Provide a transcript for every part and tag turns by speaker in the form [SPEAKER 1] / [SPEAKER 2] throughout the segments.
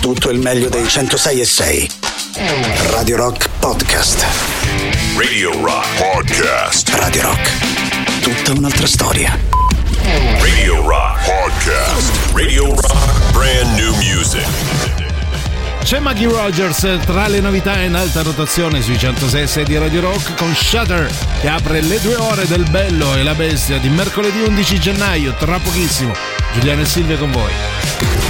[SPEAKER 1] tutto il meglio dei 106 e 6. Radio Rock Podcast.
[SPEAKER 2] Radio Rock Podcast.
[SPEAKER 1] Radio Rock. Tutta un'altra storia.
[SPEAKER 2] Radio Rock Podcast. Radio Rock Brand New Music.
[SPEAKER 3] C'è Maggie Rogers tra le novità in alta rotazione sui 106 di Radio Rock con Shutter che apre le due ore del bello e la bestia di mercoledì 11 gennaio, tra pochissimo. Giuliano e Silvia con voi.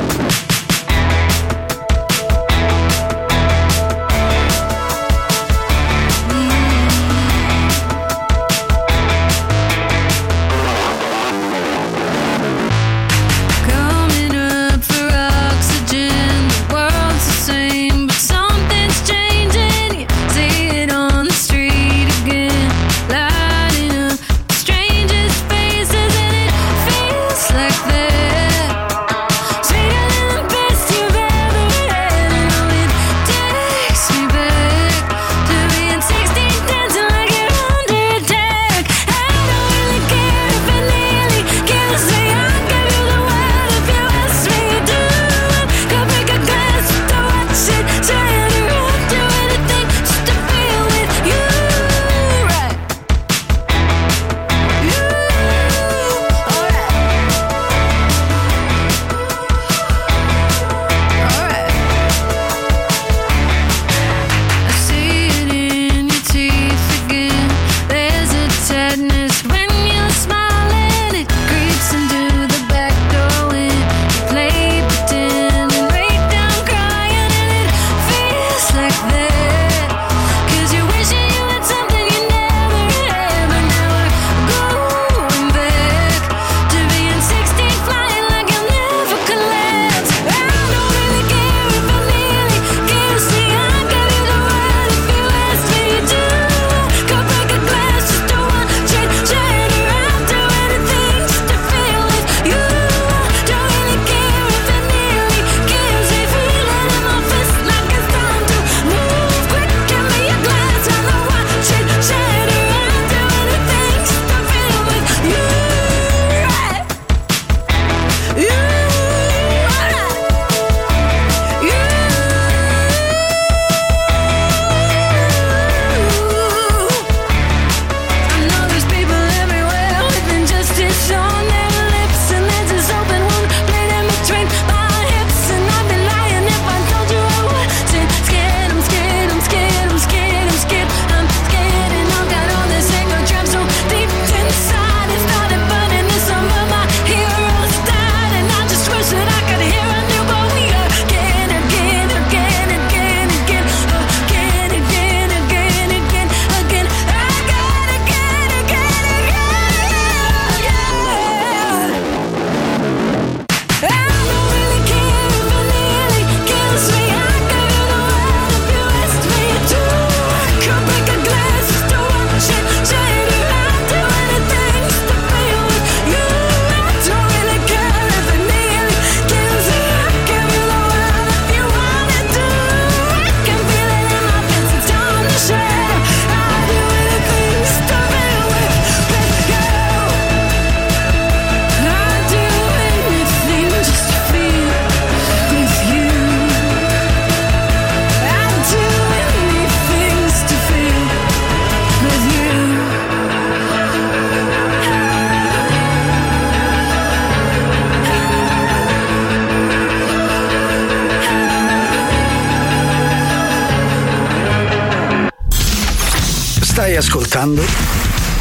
[SPEAKER 1] Ascoltando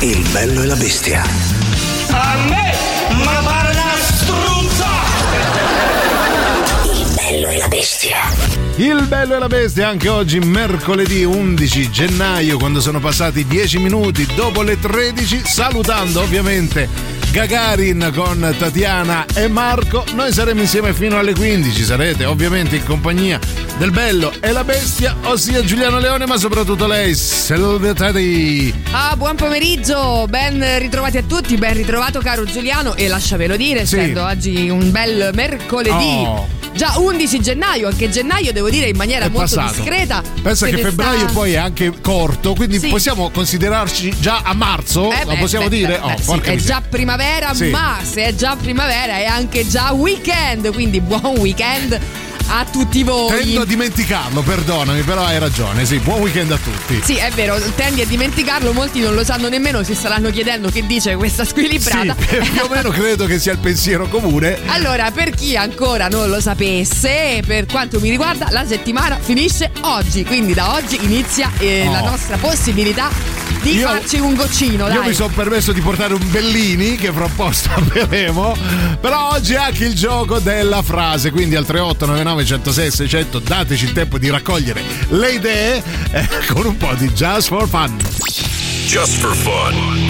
[SPEAKER 1] Il bello e la bestia.
[SPEAKER 4] A me, ma pare una struzza!
[SPEAKER 1] Il bello e la bestia.
[SPEAKER 3] Il bello e la bestia anche oggi mercoledì 11 gennaio quando sono passati 10 minuti dopo le 13 salutando ovviamente Gagarin con Tatiana e Marco. Noi saremo insieme fino alle 15, sarete ovviamente in compagnia del bello e la bestia, ossia Giuliano Leone, ma soprattutto lei, Silvia Tati.
[SPEAKER 5] Ah, buon pomeriggio, ben ritrovati a tutti, ben ritrovato caro Giuliano e lasciavelo dire,
[SPEAKER 3] Sì.
[SPEAKER 5] essendo oggi un bel mercoledì.
[SPEAKER 3] Oh.
[SPEAKER 5] Già 11 gennaio, anche gennaio devo dire in maniera
[SPEAKER 3] È
[SPEAKER 5] molto
[SPEAKER 3] passato.
[SPEAKER 5] discreta.
[SPEAKER 3] Pensa che febbraio
[SPEAKER 5] sta-
[SPEAKER 3] poi è anche corto, quindi
[SPEAKER 5] Sì.
[SPEAKER 3] possiamo considerarci già a marzo?
[SPEAKER 5] Eh
[SPEAKER 3] Lo
[SPEAKER 5] beh,
[SPEAKER 3] possiamo
[SPEAKER 5] beh,
[SPEAKER 3] dire?
[SPEAKER 5] beh,
[SPEAKER 3] oh,
[SPEAKER 5] sì, è già primavera primavera,
[SPEAKER 3] Sì.
[SPEAKER 5] ma se è già primavera è anche già weekend, quindi buon weekend a tutti voi.
[SPEAKER 3] Tendo a dimenticarlo, perdonami, però hai ragione. Sì, buon weekend a tutti.
[SPEAKER 5] Sì, è vero, tendi a dimenticarlo, molti non lo sanno nemmeno, si staranno chiedendo che dice questa squilibrata.
[SPEAKER 3] Sì, più o meno credo che sia il pensiero comune.
[SPEAKER 5] Allora, per chi ancora non lo sapesse, per quanto mi riguarda, la settimana finisce oggi, quindi da oggi inizia eh,
[SPEAKER 3] Oh.
[SPEAKER 5] la nostra possibilità di
[SPEAKER 3] Io-
[SPEAKER 5] farci un goccino,
[SPEAKER 3] Io
[SPEAKER 5] dai.
[SPEAKER 3] mi sono permesso di portare un Bellini che fra un po' stapperemo. Però oggi è anche il gioco della frase. Quindi al 3899 106 600 dateci il tempo di raccogliere le idee eh, con un po' di Just for Fun.
[SPEAKER 2] Just for fun.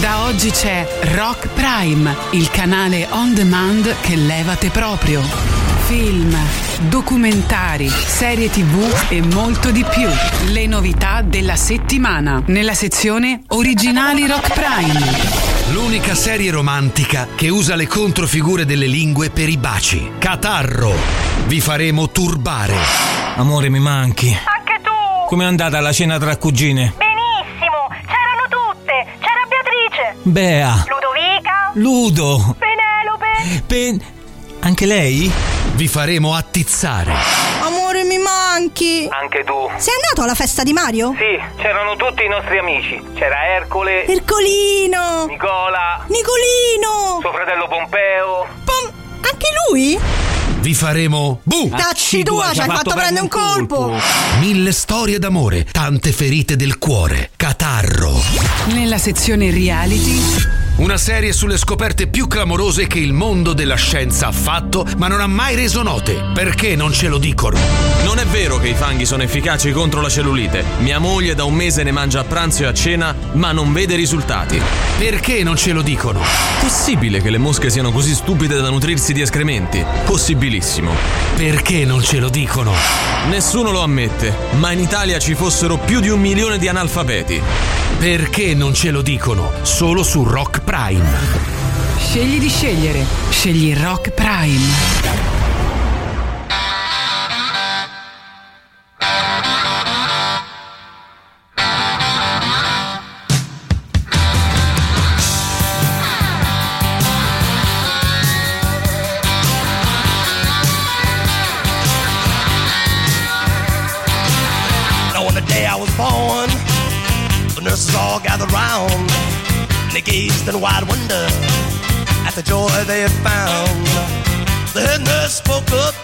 [SPEAKER 6] Da oggi c'è Rock Prime, il canale on demand che levate proprio. Film, documentari, serie tv e molto di più. Le novità della settimana nella sezione Originali Rock Prime.
[SPEAKER 7] L'unica serie romantica che usa le controfigure delle lingue per i baci. Catarro. Vi faremo turbare.
[SPEAKER 8] Amore, mi manchi.
[SPEAKER 9] Anche tu!
[SPEAKER 8] Com'è andata la cena tra cugine?
[SPEAKER 9] Benissimo! C'erano tutte! C'era Beatrice!
[SPEAKER 8] Bea,
[SPEAKER 9] Ludovica!
[SPEAKER 8] Ludo,
[SPEAKER 9] Penelope!
[SPEAKER 8] Pen... Anche lei?
[SPEAKER 7] Vi faremo attizzare.
[SPEAKER 10] Amore, mi manchi.
[SPEAKER 11] Anche tu.
[SPEAKER 10] Sei andato alla festa di Mario?
[SPEAKER 11] Sì, c'erano tutti i nostri amici. C'era Ercole,
[SPEAKER 10] Ercolino!
[SPEAKER 11] Nicola,
[SPEAKER 10] Nicolino!
[SPEAKER 11] suo fratello Pompeo.
[SPEAKER 10] Pom- anche lui?
[SPEAKER 7] Vi faremo bu!
[SPEAKER 10] Tacci tua, ci hai fatto prendere un colpo!
[SPEAKER 7] Mille storie d'amore, tante ferite del cuore. Catarro.
[SPEAKER 6] Nella sezione Reality.
[SPEAKER 7] Una serie sulle scoperte più clamorose che il mondo della scienza ha fatto, ma non ha mai reso note. Perché non ce lo dicono?
[SPEAKER 12] Non è vero che i fanghi sono efficaci contro la cellulite. Mia moglie da un mese ne mangia a pranzo e a cena, ma non vede risultati.
[SPEAKER 7] Perché non ce lo dicono?
[SPEAKER 12] Possibile che le mosche siano così stupide da nutrirsi di escrementi? Possibilissimo.
[SPEAKER 7] Perché non ce lo dicono?
[SPEAKER 12] Nessuno lo ammette, ma in Italia ci fossero più di un milione di analfabeti.
[SPEAKER 7] Perché non ce lo dicono? Solo su Rock Prime.
[SPEAKER 6] Scegli di scegliere. Scegli Rock Prime.
[SPEAKER 13] Wide wonder at the joy they had found. The head nurse spoke up,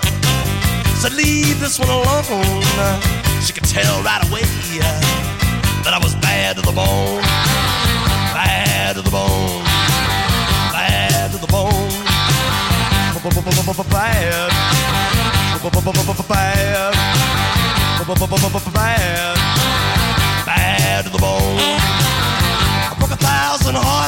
[SPEAKER 13] said, Leave this one alone. She could tell right away that I was bad to the bone, bad to the bone, bad to the bone, bad, bad, bad, to the bone. I broke a thousand hearts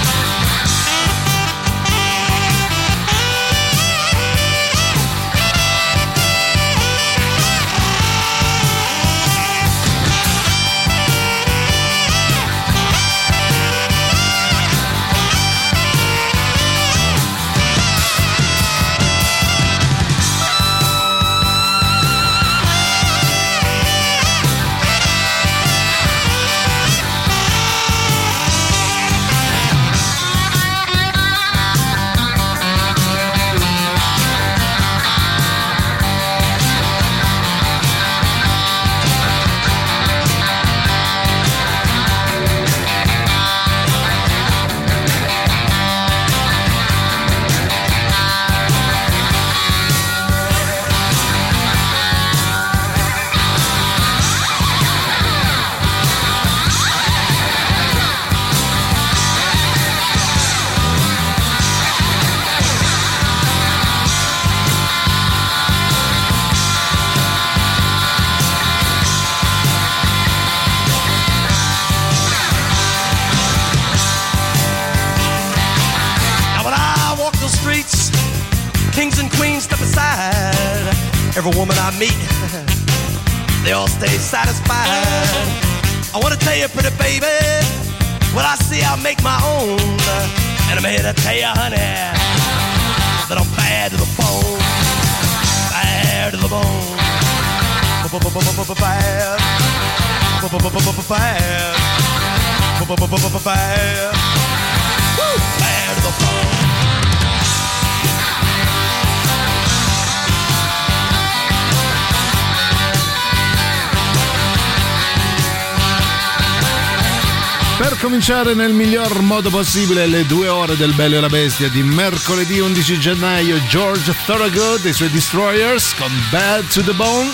[SPEAKER 3] Cominciare nel miglior modo possibile le due ore del Bello e la Bestia di mercoledì 11 gennaio, George Thorogood e i suoi Destroyers con Bad to the Bone.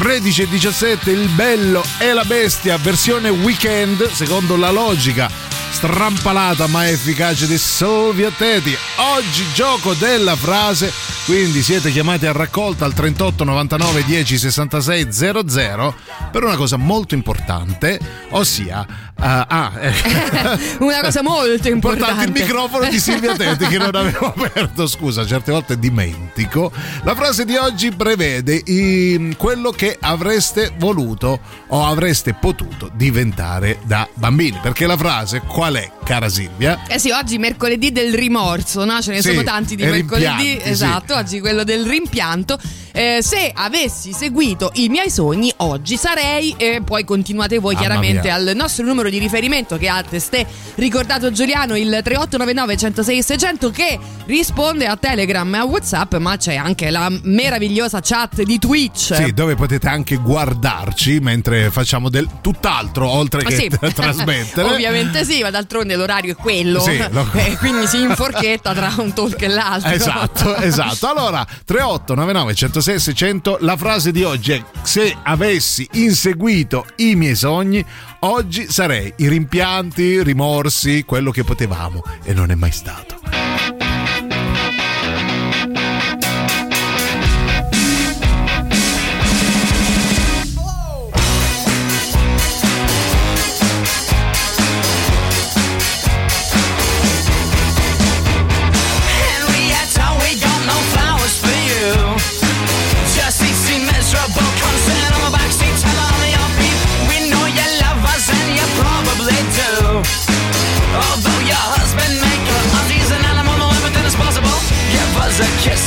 [SPEAKER 3] 13 e 17 il Bello e la Bestia versione weekend secondo la logica strampalata ma efficace di Silvia Teti. Oggi gioco della frase, quindi siete chiamati a raccolta al 38 99 10 66 00 per una cosa molto importante, ossia uh, ah, eh,
[SPEAKER 5] Una cosa molto importante.
[SPEAKER 3] il microfono di Silvia Teti che non avevo aperto, scusa, certe volte dimentico. La frase di oggi prevede i- quello che avreste voluto o avreste potuto diventare da bambini, perché la frase qual è, cara Silvia?
[SPEAKER 5] Eh sì, oggi mercoledì del rimorso, no? Ce ne
[SPEAKER 3] Sì,
[SPEAKER 5] sono tanti di mercoledì.
[SPEAKER 3] rimpianti, sì.
[SPEAKER 5] Esatto, oggi quello del rimpianto. Eh, se avessi seguito i miei sogni, oggi sarei, e poi continuate voi
[SPEAKER 3] Mamma
[SPEAKER 5] chiaramente
[SPEAKER 3] mia.
[SPEAKER 5] al nostro numero di riferimento che ha testé ricordato Giuliano, il 3899 106 600 che risponde a Telegram e a Whatsapp, ma c'è anche la meravigliosa chat di Twitch.
[SPEAKER 3] Sì, dove potete anche guardarci mentre facciamo del tutt'altro oltre che
[SPEAKER 5] Sì.
[SPEAKER 3] trasmettere.
[SPEAKER 5] Ovviamente sì, ma d'altronde l'orario è quello.
[SPEAKER 3] Sì, lo-
[SPEAKER 5] Eh, quindi si inforchetta tra un talk e l'altro.
[SPEAKER 3] Esatto, esatto. Allora, 3899 106 600, la frase di oggi è se avessi inseguito i miei sogni, oggi sarei i rimpianti, rimorsi, quello che potevamo e non è mai stato.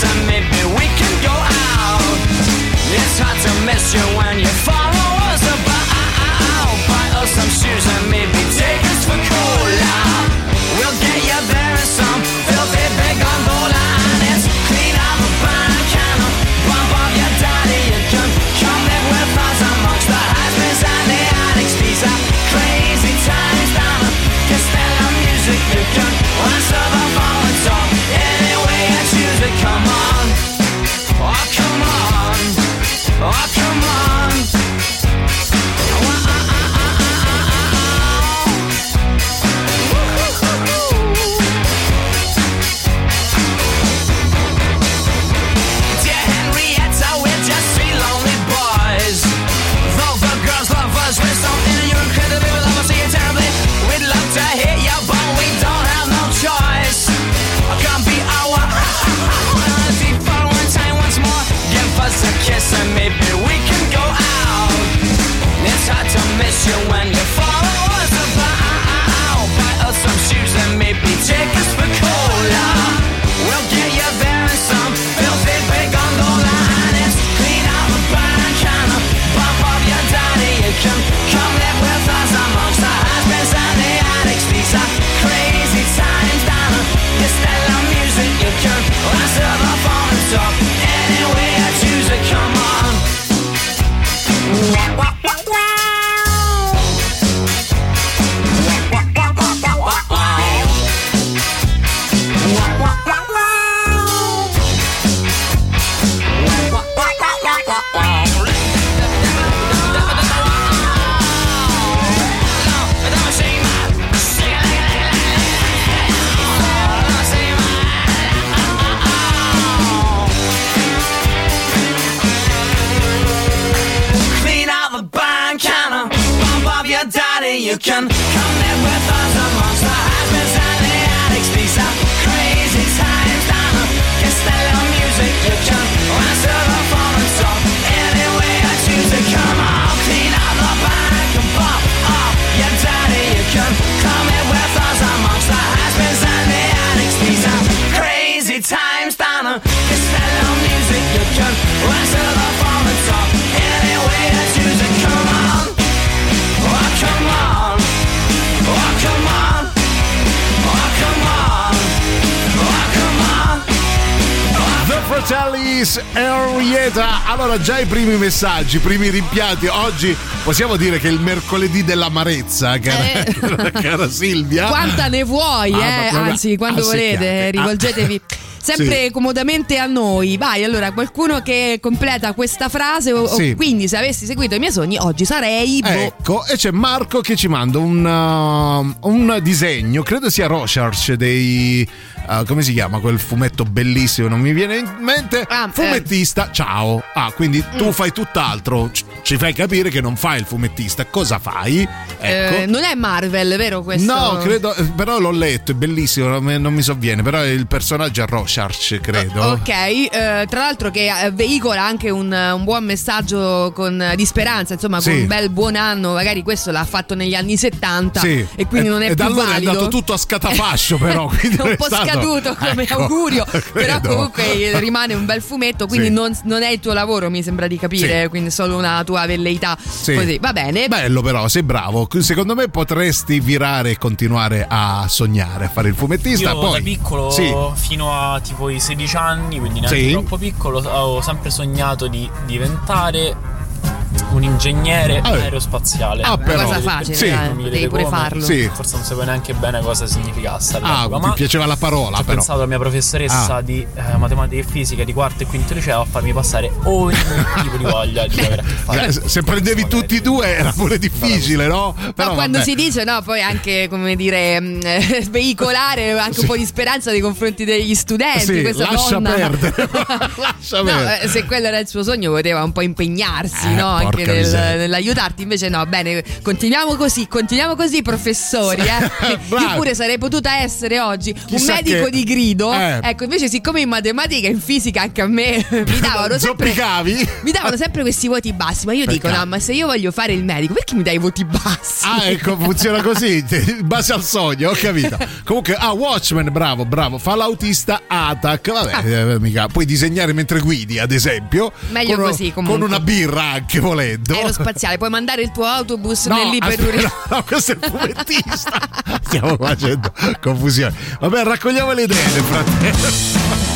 [SPEAKER 14] And maybe we can go out. It's hard to miss you when to miss you when you
[SPEAKER 3] Marcellis Henrietta. Allora, già i primi messaggi, i primi rimpianti. Oggi possiamo dire che è il mercoledì dell'amarezza, cara, cara Silvia.
[SPEAKER 5] Eh. Quanta ne vuoi,
[SPEAKER 3] Ah,
[SPEAKER 5] eh? Anzi, quando
[SPEAKER 3] assecchiate.
[SPEAKER 5] volete,
[SPEAKER 3] Ah.
[SPEAKER 5] rivolgetevi. Sempre
[SPEAKER 3] Sì.
[SPEAKER 5] comodamente a noi. Vai, allora, qualcuno che completa questa frase. O, o
[SPEAKER 3] Sì.
[SPEAKER 5] quindi, se avessi seguito i miei sogni, oggi sarei. boh,
[SPEAKER 3] Ecco, e c'è Marco che ci manda un, uh, un disegno, credo sia Rorschach dei... uh, come si chiama quel fumetto bellissimo? Non mi viene in mente.
[SPEAKER 5] Ah,
[SPEAKER 3] fumettista, ciao. Ah, quindi tu
[SPEAKER 5] Mm.
[SPEAKER 3] fai tutt'altro. C- ci fai capire che non fai il fumettista. Cosa fai? Ecco.
[SPEAKER 5] eh, non è Marvel, vero questo?
[SPEAKER 3] No, credo, eh, però l'ho letto, è bellissimo, non mi, non mi sovviene, però il personaggio è Rorschach, credo.
[SPEAKER 5] Ok, eh, tra l'altro che eh, veicola anche un, un buon messaggio con- di speranza, insomma, con
[SPEAKER 3] Sì.
[SPEAKER 5] un bel buon anno, magari questo l'ha fatto negli anni 70
[SPEAKER 3] Sì.
[SPEAKER 5] e quindi
[SPEAKER 3] E-
[SPEAKER 5] non è
[SPEAKER 3] e da
[SPEAKER 5] più
[SPEAKER 3] allora
[SPEAKER 5] valido.
[SPEAKER 3] è andato tutto a scatafascio, però. quindi
[SPEAKER 5] un po'
[SPEAKER 3] stato-
[SPEAKER 5] scaduto come
[SPEAKER 3] Ecco,
[SPEAKER 5] augurio, però
[SPEAKER 3] credo.
[SPEAKER 5] comunque eh, rimane un bel fumetto, quindi
[SPEAKER 3] Sì.
[SPEAKER 5] non, non è il tuo lavoro, mi sembra di capire,
[SPEAKER 3] Sì.
[SPEAKER 5] quindi solo una tua velleità.
[SPEAKER 3] Sì.
[SPEAKER 5] Così, va bene.
[SPEAKER 3] Bello però, sei bravo. Secondo me potresti virare e continuare a sognare, a fare il fumettista.
[SPEAKER 15] Io
[SPEAKER 3] poi
[SPEAKER 15] da piccolo
[SPEAKER 3] Sì.
[SPEAKER 15] fino a tipo i 16 anni, quindi neanche
[SPEAKER 3] Sì.
[SPEAKER 15] troppo piccolo, ho sempre sognato di diventare un ingegnere aerospaziale.
[SPEAKER 3] Ah, però.
[SPEAKER 5] Una cosa facile,
[SPEAKER 3] Sì.
[SPEAKER 15] mi
[SPEAKER 5] devi pure
[SPEAKER 15] come,
[SPEAKER 5] farlo.
[SPEAKER 3] Sì.
[SPEAKER 15] Forse non sapevo neanche bene cosa significasse
[SPEAKER 3] Ah,
[SPEAKER 15] ma
[SPEAKER 3] piaceva la parola,
[SPEAKER 15] ho
[SPEAKER 3] però.
[SPEAKER 15] pensato alla mia professoressa
[SPEAKER 3] Ah.
[SPEAKER 15] di eh, matematica e fisica di quarto e quinto liceo a farmi passare ogni tipo di voglia di avere a che fare.
[SPEAKER 3] Eh, se- Se prendevi tutti e due era pure difficile, no? Però
[SPEAKER 5] No, quando
[SPEAKER 3] vabbè.
[SPEAKER 5] si dice no, poi anche come dire mh, eh, veicolare anche un po' di speranza nei confronti degli studenti.
[SPEAKER 3] Sì,
[SPEAKER 5] questa
[SPEAKER 3] lascia
[SPEAKER 5] donna.
[SPEAKER 3] perdere. lascia
[SPEAKER 5] No,
[SPEAKER 3] perdere.
[SPEAKER 5] eh, se quello era il suo sogno poteva un po' impegnarsi
[SPEAKER 3] Eh,
[SPEAKER 5] no? Anche nel- nell'aiutarti invece no bene continuiamo così continuiamo così professori eh. Io pure sarei potuta essere oggi un
[SPEAKER 3] Chissà
[SPEAKER 5] medico
[SPEAKER 3] che-
[SPEAKER 5] di grido
[SPEAKER 3] Eh.
[SPEAKER 5] ecco invece siccome in matematica e in fisica anche a me mi davano sempre mi davano sempre questi voti bassi ma io dico
[SPEAKER 3] Peccato.
[SPEAKER 5] no ma se io voglio fare il medico perché mi dai i voti bassi
[SPEAKER 3] Ah, ecco, funziona così, in base al sogno, ho capito. Comunque, ah, Watchmen, bravo, bravo, fa l'autista ATAC, vabbè, eh, mica, puoi disegnare mentre guidi, ad esempio.
[SPEAKER 5] Ah. Meglio
[SPEAKER 3] con,
[SPEAKER 5] così, comunque.
[SPEAKER 3] Con una birra anche volendo.
[SPEAKER 5] aerospaziale puoi mandare il tuo autobus
[SPEAKER 3] No,
[SPEAKER 5] nell'iperuria
[SPEAKER 3] aspetta, no, questo è il fumettista. Stiamo facendo confusione. Vabbè, raccogliamo le idee nel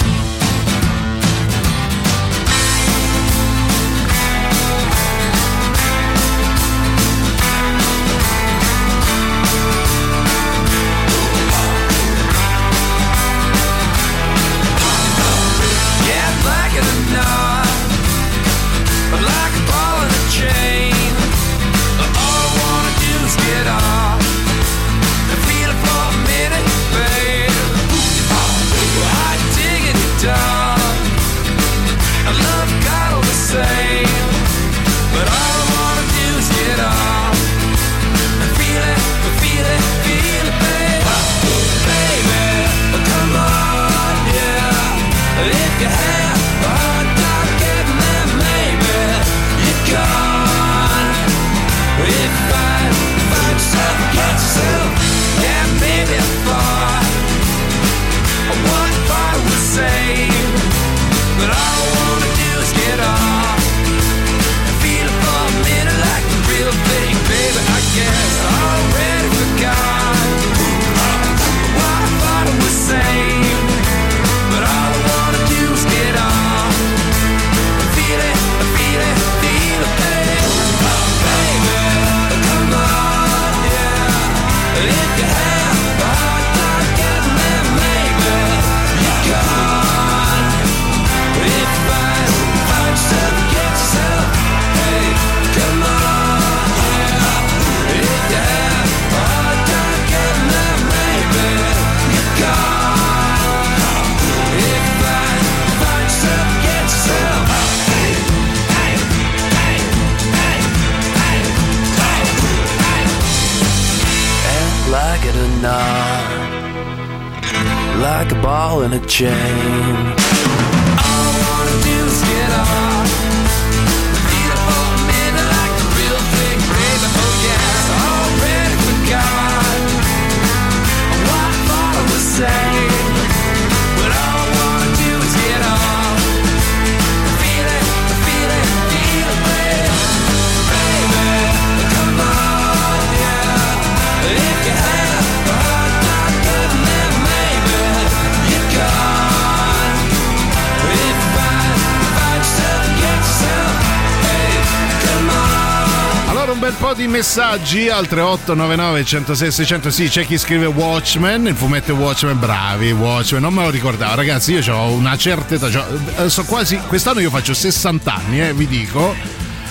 [SPEAKER 3] messaggi al 3899 106 600. Sì, c'è chi scrive Watchmen, il fumetto Watchmen, bravi, Watchmen, non me lo ricordavo. Ragazzi, io ho una certa età, eh, so quasi quest'anno io faccio 60 anni, eh, vi dico.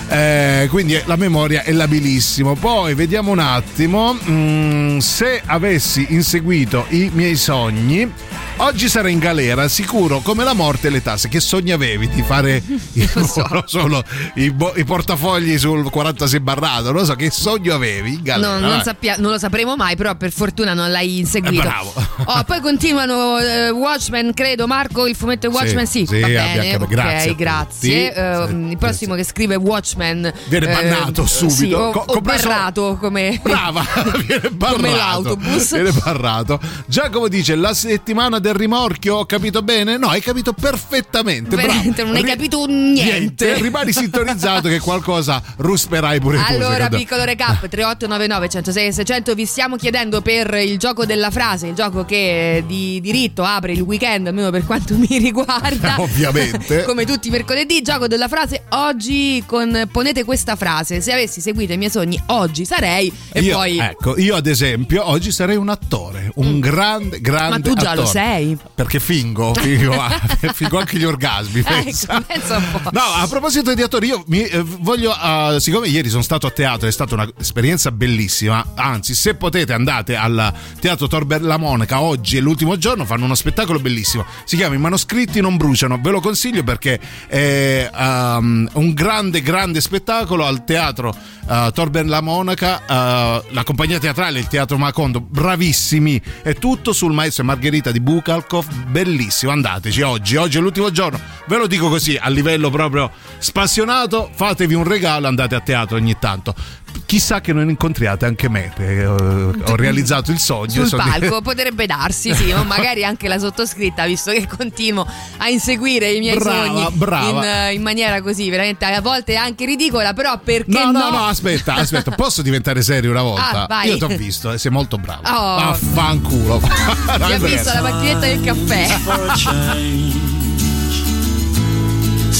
[SPEAKER 3] Eh, quindi la memoria è labilissimo. Poi vediamo un attimo. mm, se avessi inseguito i miei sogni, oggi sarei in galera, sicuro come la morte e le tasse. Che sogni avevi di fare il- so, i, bo- i portafogli sul 46 barrato? Non lo so, che sogno avevi in galera?
[SPEAKER 5] No, non, sappia- non lo sapremo mai, però per fortuna non l'hai inseguito.
[SPEAKER 3] Eh, bravo.
[SPEAKER 5] Oh, poi continuano eh, Watchmen, credo. Marco, il fumetto Watchmen? Sì,
[SPEAKER 3] Sì,
[SPEAKER 5] va
[SPEAKER 3] sì,
[SPEAKER 5] bene.
[SPEAKER 3] abbia-
[SPEAKER 5] ok,
[SPEAKER 3] grazie a
[SPEAKER 5] grazie. Eh, il prossimo che scrive Watchmen
[SPEAKER 3] Viene bannato
[SPEAKER 5] eh,
[SPEAKER 3] subito.
[SPEAKER 5] Sì, o,
[SPEAKER 3] Co-
[SPEAKER 5] o barrato come,
[SPEAKER 3] Brava, viene barrato.
[SPEAKER 5] come l'autobus.
[SPEAKER 3] Viene barrato. Giacomo dice: La settimana del rimorchio, ho capito bene? No, hai capito perfettamente.
[SPEAKER 5] Veramente, non hai
[SPEAKER 3] Ri-
[SPEAKER 5] capito niente.
[SPEAKER 3] Rimani sintonizzato che qualcosa rusperai pure tu.
[SPEAKER 5] Allora,
[SPEAKER 3] secondo me.
[SPEAKER 5] piccolo recap 3899 106 600 vi stiamo chiedendo per il gioco della frase, il gioco che di diritto apre il weekend, almeno per quanto mi riguarda.
[SPEAKER 3] Ovviamente.
[SPEAKER 5] Come tutti i mercoledì, gioco della frase oggi con ponete questa frase, se avessi seguito i miei sogni oggi sarei e
[SPEAKER 3] io,
[SPEAKER 5] poi
[SPEAKER 3] ecco, io ad esempio oggi sarei un attore, un grande, grande
[SPEAKER 5] Ma tu già lo
[SPEAKER 3] attore.
[SPEAKER 5] Sei.
[SPEAKER 3] Perché fingo, fingo, ah, fingo anche gli orgasmi. pensa.
[SPEAKER 5] Ecco, pensa po'.
[SPEAKER 3] No, a proposito di attori, io mi eh, voglio, eh, siccome ieri sono stato a teatro, è stata un'esperienza bellissima. Anzi, se potete, andate al teatro Torber La Monaca. Oggi è l'ultimo giorno, fanno uno spettacolo bellissimo. Si chiama I manoscritti non bruciano. Ve lo consiglio perché è um, un grande, grande spettacolo al teatro uh, Torber La Monaca. uh, la compagnia teatrale, il teatro Macondo, bravissimi. È tutto sul maestro Margherita di Bukalkov. Bellissimo, andateci oggi. Oggi è l'ultimo giorno. Ve lo dico così a livello proprio spassionato. Fatevi un regalo, andate a teatro ogni tanto. Chissà che non incontriate anche me. eh, ho realizzato il sogno.
[SPEAKER 5] sul palco potrebbe darsi, sì, o magari anche la sottoscritta, visto che continuo a inseguire i miei
[SPEAKER 3] Brava,
[SPEAKER 5] sogni
[SPEAKER 3] brava.
[SPEAKER 5] In, eh, in maniera così, veramente a volte anche ridicola, però perché
[SPEAKER 3] No,
[SPEAKER 5] no?
[SPEAKER 3] no, no, aspetta, aspetta, posso diventare serio una volta?
[SPEAKER 5] Ah, vai.
[SPEAKER 3] Io ti ho visto e sei molto bravo.
[SPEAKER 5] Oh.
[SPEAKER 3] Vaffanculo.
[SPEAKER 5] Ti ho visto la macchinetta del caffè.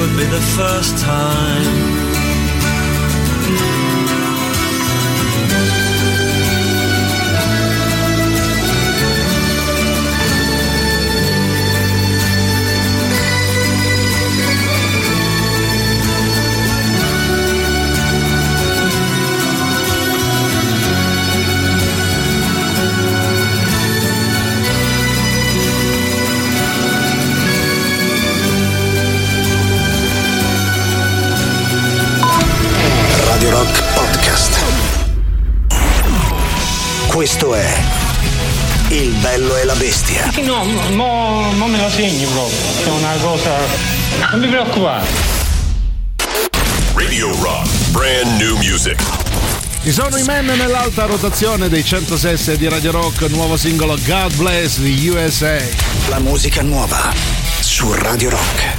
[SPEAKER 16] Would be the first time.
[SPEAKER 1] Bello e la bestia.
[SPEAKER 4] No, mo, mo me lo segni proprio. È una cosa. Non mi preoccupare.
[SPEAKER 2] Radio Rock, brand new music.
[SPEAKER 3] Ci sono i men nell'alta rotazione dei 106 di Radio Rock, nuovo singolo God Bless the USA.
[SPEAKER 1] La musica nuova su Radio Rock.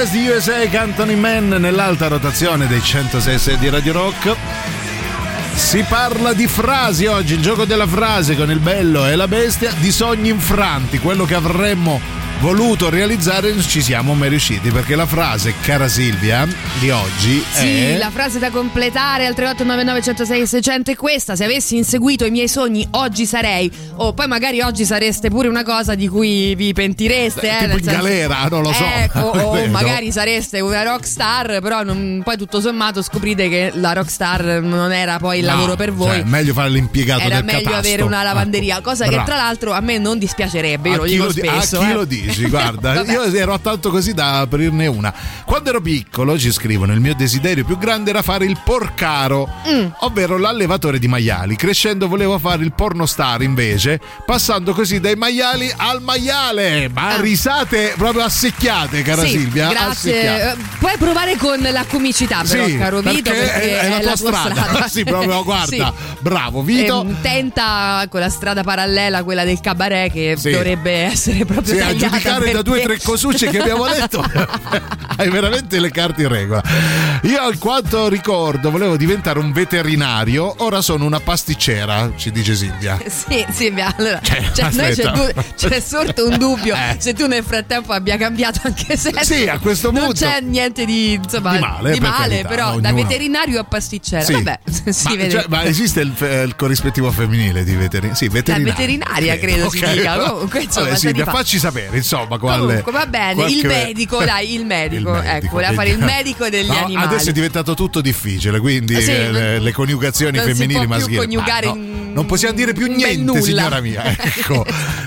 [SPEAKER 14] USA
[SPEAKER 3] cantano i men nell'alta rotazione dei 106 di Radio Rock. Si parla di frasi oggi, il gioco della frase con il bello e la bestia, di sogni infranti, quello che avremmo voluto realizzare non ci siamo mai riusciti perché la frase, cara Silvia, di oggi
[SPEAKER 5] Sì,
[SPEAKER 3] è...
[SPEAKER 5] la frase da completare al 3899 106 600 è questa: Se avessi inseguito i miei sogni, oggi sarei. O poi magari oggi sareste pure una cosa di cui vi pentireste. eh,
[SPEAKER 3] tipo in
[SPEAKER 5] senso-
[SPEAKER 3] galera, non lo so.
[SPEAKER 5] Ecco, o magari sareste una rockstar, però non- poi tutto sommato scoprite che la rockstar non era poi il
[SPEAKER 3] No,
[SPEAKER 5] lavoro per voi.
[SPEAKER 3] cioè, meglio fare l'impiegato
[SPEAKER 5] era meglio
[SPEAKER 3] catasto.
[SPEAKER 5] avere una lavanderia, cosa che
[SPEAKER 3] Bravo.
[SPEAKER 5] tra l'altro a me non dispiacerebbe, io
[SPEAKER 3] A
[SPEAKER 5] lo dico spesso.
[SPEAKER 3] a chi
[SPEAKER 5] eh.
[SPEAKER 3] lo dici? Guarda, io ero tanto così da aprirne una. Quando ero piccolo, ci scrivono, il mio desiderio più grande era fare il porcaro,
[SPEAKER 5] Mm.
[SPEAKER 3] ovvero l'allevatore di maiali. Crescendo volevo fare il pornostar invece, passando così dai maiali al maiale. Ma risate proprio assecchiate, cara
[SPEAKER 5] Ah. Sì,
[SPEAKER 3] Silvia.
[SPEAKER 5] Grazie.
[SPEAKER 3] assecchiate.
[SPEAKER 5] Eh, Puoi provare con la comicità, però,
[SPEAKER 3] Sì,
[SPEAKER 5] caro Vito,
[SPEAKER 3] perché è, è la tua strada. sì, proprio guarda. Bravo, Vito.
[SPEAKER 5] Ehm, tenta con la strada parallela, quella del cabaret, che
[SPEAKER 3] Sì.
[SPEAKER 5] dovrebbe essere proprio
[SPEAKER 3] Sì,
[SPEAKER 5] tagliata
[SPEAKER 3] giudicare
[SPEAKER 5] per
[SPEAKER 3] da due o tre cosucce che abbiamo letto, hai veramente le carte in regola. Io, al quanto ricordo, volevo diventare un veterinario. Ora sono una pasticcera, ci dice Silvia.
[SPEAKER 5] Sì, beh, allora
[SPEAKER 3] Cioè,
[SPEAKER 5] cioè, noi c'è, du- c'è sorto un dubbio se tu nel frattempo abbia cambiato anche sesso.
[SPEAKER 3] Sì, a questo
[SPEAKER 5] non
[SPEAKER 3] punto-
[SPEAKER 5] c'è niente di, insomma,
[SPEAKER 3] Di male, per carità,
[SPEAKER 5] però
[SPEAKER 3] ognuno-
[SPEAKER 5] da veterinario a pasticcera.
[SPEAKER 3] Sì.
[SPEAKER 5] Vabbè, si
[SPEAKER 3] ma,
[SPEAKER 5] vede.
[SPEAKER 3] cioè, ma esiste il, fe- il corrispettivo femminile di veterinario? Sì,
[SPEAKER 5] La
[SPEAKER 3] veterinaria.
[SPEAKER 5] veterinaria credo si
[SPEAKER 3] Ok.
[SPEAKER 5] dica. Comunque, insomma,
[SPEAKER 3] Vabbè, Silvia,
[SPEAKER 5] fa-
[SPEAKER 3] facci sapere, insomma, quale.
[SPEAKER 5] Comunque va bene,
[SPEAKER 3] qualche-
[SPEAKER 5] il medico, dai, il medico, ecco, voleva fare il medico degli
[SPEAKER 3] No,
[SPEAKER 5] animali.
[SPEAKER 3] Adesso è diventato tutto difficile, quindi
[SPEAKER 5] Sì,
[SPEAKER 3] eh, le, le coniugazioni
[SPEAKER 5] non
[SPEAKER 3] femminili
[SPEAKER 5] più
[SPEAKER 3] maschili.
[SPEAKER 5] coniugare
[SPEAKER 3] Ma no,
[SPEAKER 5] in-
[SPEAKER 3] non possiamo dire più niente,
[SPEAKER 5] nulla.
[SPEAKER 3] signora mia. Ecco,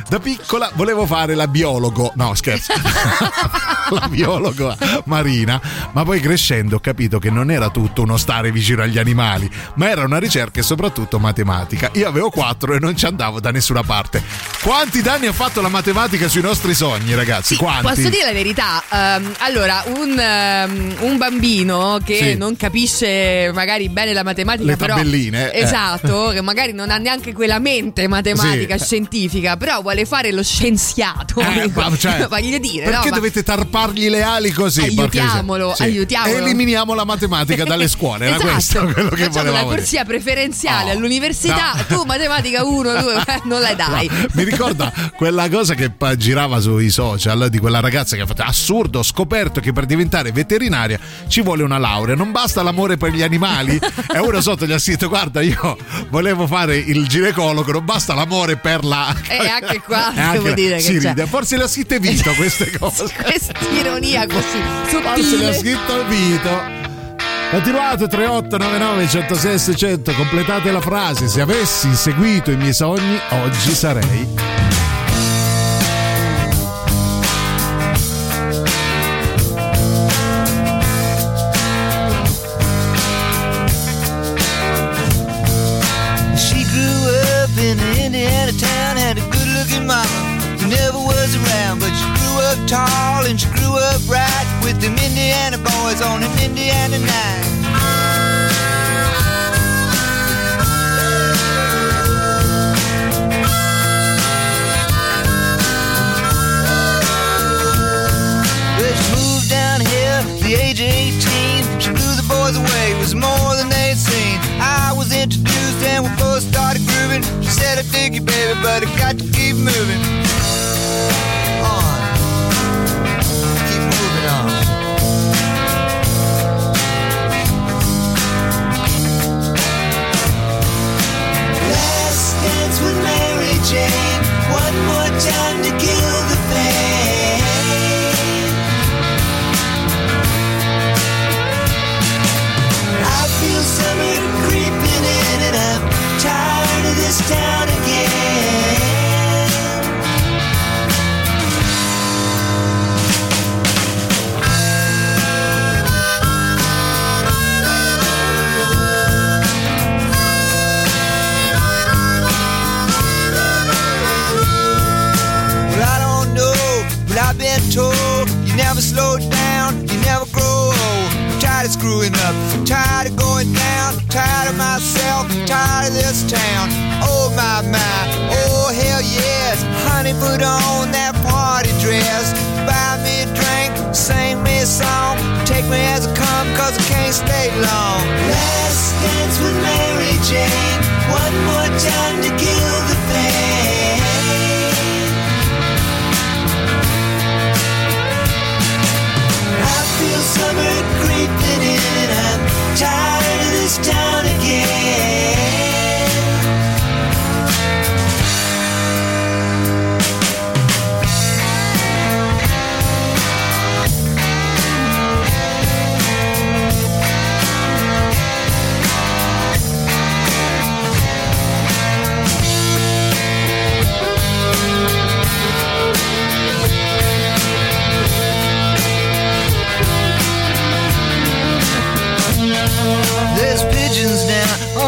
[SPEAKER 3] da piccola volevo fare la biologo, no scherzo, la biologo marina, ma poi crescendo ho capito che non era tutto uno stare vicino agli animali, ma era una ricerca e soprattutto matematica. Io avevo quattro e non ci andavo da nessuna parte. Quanti danni ha fatto la matematica sui nostri sogni, ragazzi? Quanti?
[SPEAKER 5] Posso dire la verità? Ehm, allora, un, ehm, un bambino che
[SPEAKER 3] Sì.
[SPEAKER 5] non capisce magari bene la matematica,
[SPEAKER 3] Le
[SPEAKER 5] però.
[SPEAKER 3] tabelline, eh.
[SPEAKER 5] Esatto, che magari non ha neanche quella mente matematica
[SPEAKER 3] Sì.
[SPEAKER 5] scientifica, però vuole fare lo scienziato.
[SPEAKER 3] Eh,
[SPEAKER 5] dico.
[SPEAKER 3] ma- cioè,
[SPEAKER 5] voglio dire,
[SPEAKER 3] Perché
[SPEAKER 5] no,
[SPEAKER 3] dovete tarpargli le ali così?
[SPEAKER 5] Aiutiamolo,
[SPEAKER 3] miseria?
[SPEAKER 5] aiutiamolo.
[SPEAKER 3] Eliminiamo la matematica dalle scuole, era
[SPEAKER 5] Esatto.
[SPEAKER 3] questo quello che
[SPEAKER 5] Facciamo
[SPEAKER 3] volevamo dire.
[SPEAKER 5] corsia preferenziale
[SPEAKER 3] Oh,
[SPEAKER 5] all'università,
[SPEAKER 3] no.
[SPEAKER 5] tu matematica 1, 2, non la dai.
[SPEAKER 3] No, mi ricorda quella cosa che girava sui social di quella ragazza che ha fatto assurdo, ho scoperto che per diventare veterinaria ci vuole una laurea, non basta l'amore per gli animali e uno sotto gli ha scritto guarda io volevo fare il ginecologo, non basta l'amore per la...
[SPEAKER 5] E anche qua
[SPEAKER 3] E anche
[SPEAKER 5] devo
[SPEAKER 3] la-
[SPEAKER 5] dire che
[SPEAKER 3] ride. forse le ha scritte Vito queste cose.
[SPEAKER 5] Questa ironia così
[SPEAKER 3] Forse le ha
[SPEAKER 5] sottile.
[SPEAKER 3] scritto Vito. Continuate 3899 106 600, completate la frase. Se avessi seguito i miei sogni, oggi sarei.
[SPEAKER 17] But I got to keep moving. On. Keep moving on. Last dance with Mary Jane. One more time to screwing up, I'm tired of going down, I'm tired of myself, I'm tired of this town. Oh my my, oh hell yes, honey, put on that party dress, buy me a drink, sing me a song. Take me as I come, cause I can't stay long. Last dance with Mary Jane. One more time to tired of this town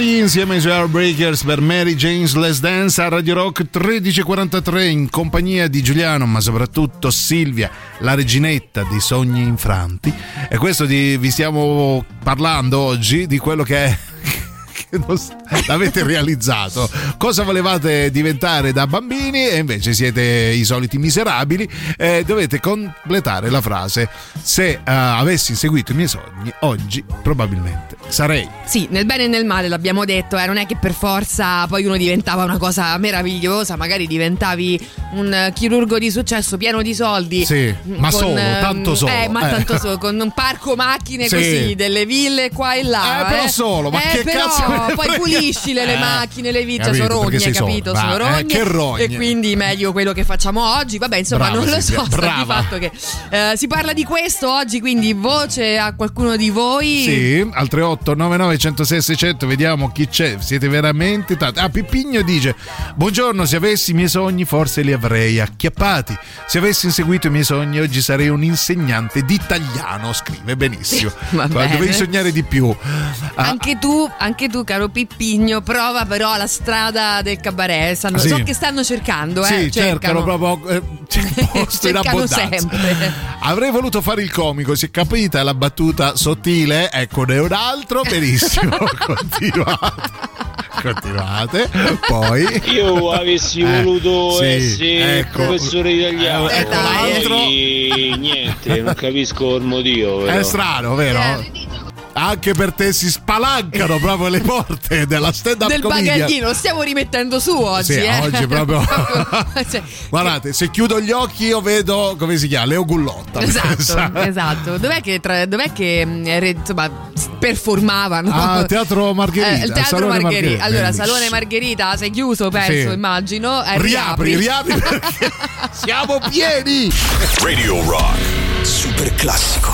[SPEAKER 3] Petty insieme ai Airbreakers per Mary Jane's Let's Dance a Radio Rock 1343 in compagnia di Giuliano ma soprattutto Silvia, la reginetta dei sogni infranti. E questo di, vi stiamo parlando oggi di quello che è che s- l'avete realizzato. Cosa volevate diventare da bambini e invece siete i soliti miserabili? Eh, dovete completare la frase. Se eh, avessi seguito i miei sogni, oggi probabilmente sarei.
[SPEAKER 5] Sì, nel bene e nel male l'abbiamo detto, eh, non è che per forza poi uno diventava una cosa meravigliosa, magari diventavi un eh, chirurgo di successo pieno di soldi.
[SPEAKER 3] Sì, ma solo,
[SPEAKER 5] ehm,
[SPEAKER 3] tanto solo.
[SPEAKER 5] Eh, ma
[SPEAKER 3] Eh.
[SPEAKER 5] tanto solo, con un parco macchine
[SPEAKER 3] Sì.
[SPEAKER 5] così, delle ville qua e là.
[SPEAKER 3] Eh, però solo, ma
[SPEAKER 5] Eh,
[SPEAKER 3] che
[SPEAKER 5] però
[SPEAKER 3] cazzo ne
[SPEAKER 5] poi pulisci le, le
[SPEAKER 3] Eh,
[SPEAKER 5] macchine, le vite,
[SPEAKER 3] capito,
[SPEAKER 5] sono rogne, capito?
[SPEAKER 3] solo.
[SPEAKER 5] Sono
[SPEAKER 3] eh,
[SPEAKER 5] rogne.
[SPEAKER 3] che rogne.
[SPEAKER 5] E quindi meglio quello che facciamo oggi. Vabbè, insomma,
[SPEAKER 3] Brava,
[SPEAKER 5] non lo so. sta di
[SPEAKER 3] brava.
[SPEAKER 5] fatto che eh, si parla di questo oggi, quindi voce a qualcuno di voi.
[SPEAKER 3] Sì, al 3899 106 600 vediamo chi c'è. Siete veramente tanti. Ah, Pippigno dice: Buongiorno, se avessi i miei sogni, forse li avrei acchiappati. Se avessi inseguito i miei sogni, oggi sarei un insegnante di italiano. Scrive benissimo. Guarda,
[SPEAKER 5] bene.
[SPEAKER 3] Dovevi sognare di più. Ah,
[SPEAKER 5] Anche tu, anche tu, caro Pippigno, prova però la strada del cabaret. Stanno-
[SPEAKER 3] Sì.
[SPEAKER 5] So che stanno cercando, eh.
[SPEAKER 3] Sì, cercano proprio eh, c'è il posto in
[SPEAKER 5] Cercano
[SPEAKER 3] abbondanza.
[SPEAKER 5] sempre.
[SPEAKER 3] Avrei voluto fare il comico, si è capita la battuta sottile, eccone un altro, benissimo, continuate. Continuate, poi
[SPEAKER 18] Io avessi
[SPEAKER 3] Eh,
[SPEAKER 18] voluto
[SPEAKER 3] sì,
[SPEAKER 18] essere
[SPEAKER 3] ecco.
[SPEAKER 18] professore italiano,
[SPEAKER 3] Eh, ecco l'altro.
[SPEAKER 18] poi niente, non capisco il motivo. Però.
[SPEAKER 3] È strano, vero? Anche per te si spalancano proprio le porte della stand up
[SPEAKER 5] Del
[SPEAKER 3] comedian.
[SPEAKER 5] bagaglino, lo stiamo rimettendo su oggi.
[SPEAKER 3] Sì,
[SPEAKER 5] eh.
[SPEAKER 3] oggi proprio-
[SPEAKER 5] Cioè,
[SPEAKER 3] Guardate, se chiudo gli occhi io vedo come si chiama Leo Gullotta.
[SPEAKER 5] Esatto, esatto. Dov'è che, tra- dov'è che re- insomma, performavano?
[SPEAKER 3] Ah, Teatro Margherita,
[SPEAKER 5] Eh, il Teatro
[SPEAKER 3] Salone
[SPEAKER 5] Margherita.
[SPEAKER 3] Margherita.
[SPEAKER 5] Allora,
[SPEAKER 3] Bellissimo.
[SPEAKER 5] Salone Margherita, sei chiuso, penso,
[SPEAKER 3] Sì.
[SPEAKER 5] immagino. Eh,
[SPEAKER 3] Riapri, riapri perché siamo pieni.
[SPEAKER 2] Radio Rock.
[SPEAKER 1] Super classico.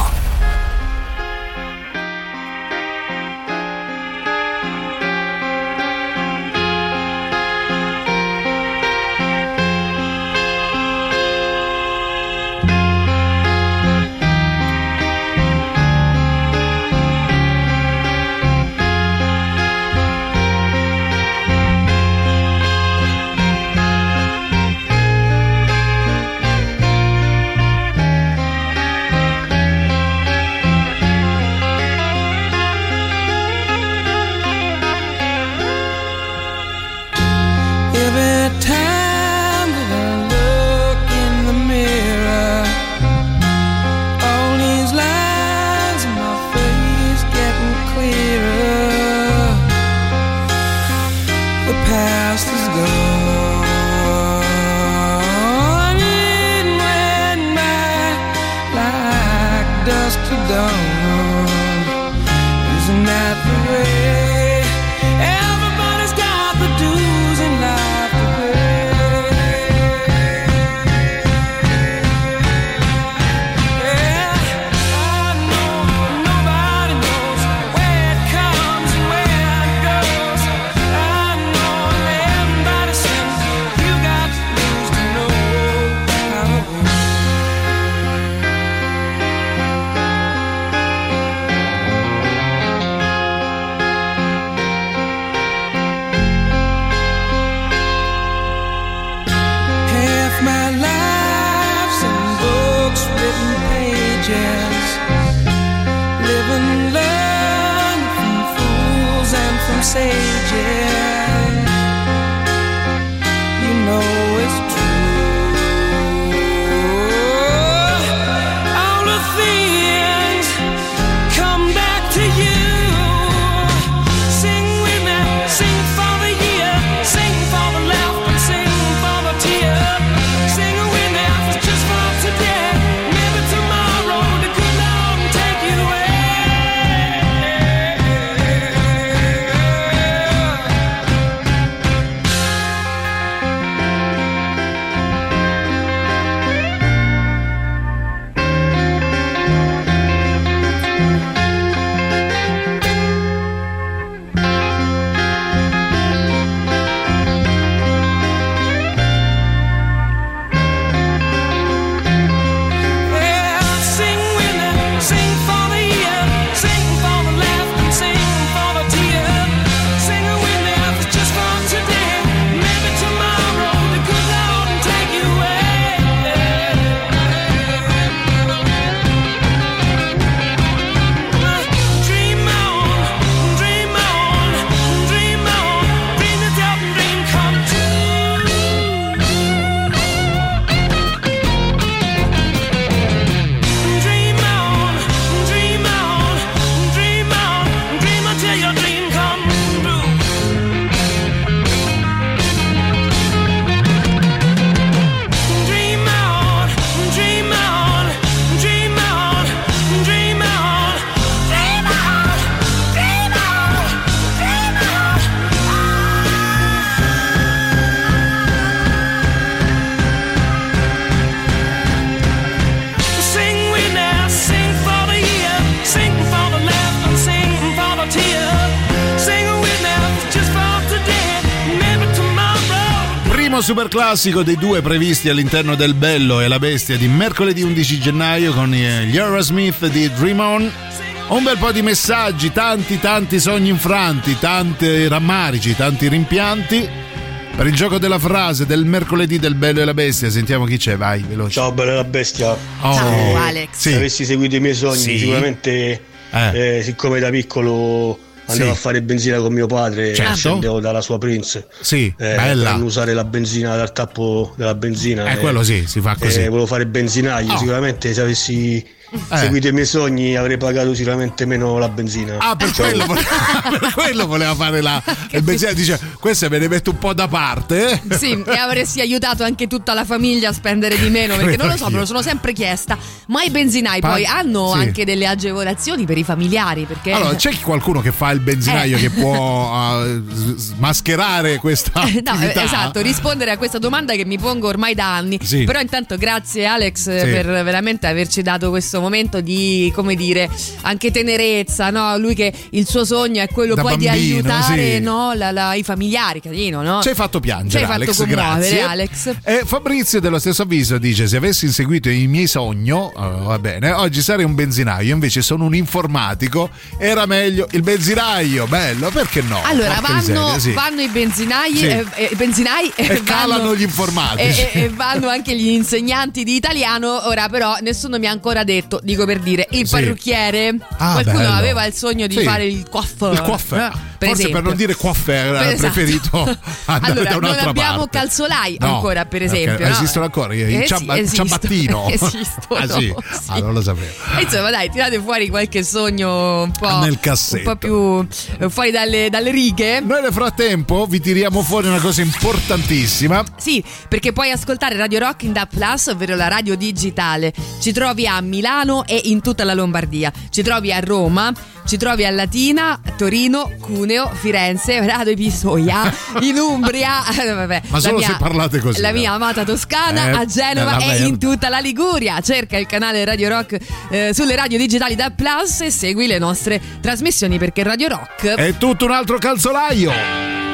[SPEAKER 3] Super classico dei due previsti all'interno del Bello e la Bestia di mercoledì 11 gennaio con eh, gli Aerosmith di Dream On. Un bel po' di messaggi, tanti tanti sogni infranti, tanti rammarici, tanti rimpianti. Per il gioco della frase del mercoledì del Bello e la Bestia, sentiamo chi c'è, vai, veloce.
[SPEAKER 19] Ciao bella la bestia.
[SPEAKER 3] Oh. Ciao,
[SPEAKER 5] Alex.
[SPEAKER 3] Sì.
[SPEAKER 19] Se avessi seguito i miei sogni,
[SPEAKER 3] Sì.
[SPEAKER 19] sicuramente eh, siccome da piccolo andavo
[SPEAKER 3] Sì.
[SPEAKER 19] a fare benzina con mio padre,
[SPEAKER 3] Certo.
[SPEAKER 19] scendevo dalla sua Prince.
[SPEAKER 3] Sì,
[SPEAKER 19] eh,
[SPEAKER 3] bella.
[SPEAKER 19] per non usare la benzina dal tappo della benzina.
[SPEAKER 3] Eh, quello sì, si fa così.
[SPEAKER 19] Eh, volevo fare benzinaio,
[SPEAKER 3] Oh.
[SPEAKER 19] sicuramente se avessi
[SPEAKER 3] Eh.
[SPEAKER 19] seguito i miei sogni avrei pagato sicuramente meno la benzina.
[SPEAKER 3] Ah, per quello, per quello voleva fare la il benzina. Dice, queste me ne metto un po' da parte. eh."
[SPEAKER 5] Sì, e avresti aiutato anche tutta la famiglia a spendere di meno, perché non lo so, me lo sono sempre chiesta. Ma i benzinai
[SPEAKER 3] Pa-
[SPEAKER 5] poi hanno
[SPEAKER 3] sì.
[SPEAKER 5] anche delle agevolazioni per i familiari, perché
[SPEAKER 3] Allora, c'è qualcuno che fa il benzinaio
[SPEAKER 5] Eh.
[SPEAKER 3] che può eh, s- mascherare questa
[SPEAKER 5] No, esatto, rispondere a questa domanda che mi pongo ormai da anni.
[SPEAKER 3] Sì.
[SPEAKER 5] Però intanto grazie Alex
[SPEAKER 3] Sì.
[SPEAKER 5] per veramente averci dato questo momento di, come dire, anche tenerezza, no? Lui che il suo sogno è quello
[SPEAKER 3] Da
[SPEAKER 5] poi di
[SPEAKER 3] bambino,
[SPEAKER 5] aiutare
[SPEAKER 3] sì.
[SPEAKER 5] no, la- la- i familiari, carino, no?
[SPEAKER 3] Ci hai fatto piangere,
[SPEAKER 5] Ci hai fatto
[SPEAKER 3] Alex.
[SPEAKER 5] commuovere,
[SPEAKER 3] grazie.
[SPEAKER 5] Alex.
[SPEAKER 3] E Fabrizio dello stesso avviso dice: Se avessi inseguito i miei sogni, oh, va bene, oggi sarei un benzinaio. Invece sono un informatico. Era meglio il benzinaio. Bello, perché no?
[SPEAKER 5] Allora, vanno,
[SPEAKER 3] miseria, sì.
[SPEAKER 5] vanno i benzinai,
[SPEAKER 3] Sì.
[SPEAKER 5] eh, eh, benzinai
[SPEAKER 3] E calano
[SPEAKER 5] vanno-
[SPEAKER 3] gli informatici.
[SPEAKER 5] E, e- e vanno anche gli insegnanti di italiano. Ora, però, nessuno mi ha ancora detto, dico per dire, il
[SPEAKER 3] Sì.
[SPEAKER 5] parrucchiere.
[SPEAKER 3] Ah,
[SPEAKER 5] Qualcuno
[SPEAKER 3] bello.
[SPEAKER 5] aveva il sogno di
[SPEAKER 3] Sì.
[SPEAKER 5] fare il coiffeur.
[SPEAKER 3] Il coiffeur.
[SPEAKER 5] Eh? Per
[SPEAKER 20] Forse
[SPEAKER 5] esempio.
[SPEAKER 20] per non dire coiffeur ha
[SPEAKER 5] esatto.
[SPEAKER 20] preferito andare
[SPEAKER 5] Allora,
[SPEAKER 20] da
[SPEAKER 5] non
[SPEAKER 20] un'altra
[SPEAKER 5] abbiamo
[SPEAKER 20] parte.
[SPEAKER 5] calzolai
[SPEAKER 20] No,
[SPEAKER 5] ancora, per esempio. no?
[SPEAKER 20] Esistono ancora i
[SPEAKER 5] Eh sì,
[SPEAKER 20] ciamba-
[SPEAKER 5] esistono.
[SPEAKER 20] ciabattino.
[SPEAKER 5] Esistono,
[SPEAKER 20] ah sì?
[SPEAKER 5] sì.
[SPEAKER 20] Ah, non lo sapevo.
[SPEAKER 5] E Insomma, dai, tirate fuori qualche sogno un po',
[SPEAKER 20] Nel
[SPEAKER 5] un
[SPEAKER 20] cassetto.
[SPEAKER 5] po' più eh, fuori dalle, dalle righe.
[SPEAKER 20] Noi nel frattempo vi tiriamo fuori una cosa importantissima.
[SPEAKER 5] Sì, perché puoi ascoltare Radio Rock in DAB Plus, ovvero la radio digitale. Ci trovi a Milano e in tutta la Lombardia. Ci trovi a Roma, ci trovi a Latina, Torino, Cuneo, Firenze, Rado e Pistoia, in Umbria. eh, vabbè,
[SPEAKER 20] Ma solo
[SPEAKER 5] mia,
[SPEAKER 20] se parlate così,
[SPEAKER 5] La
[SPEAKER 20] no?
[SPEAKER 5] mia amata Toscana,
[SPEAKER 20] Eh,
[SPEAKER 5] a Genova e in tutta la Liguria. Cerca il canale Radio Rock eh, sulle radio digitali DAB Plus e segui le nostre trasmissioni perché Radio Rock
[SPEAKER 20] È tutto un altro calzolaio.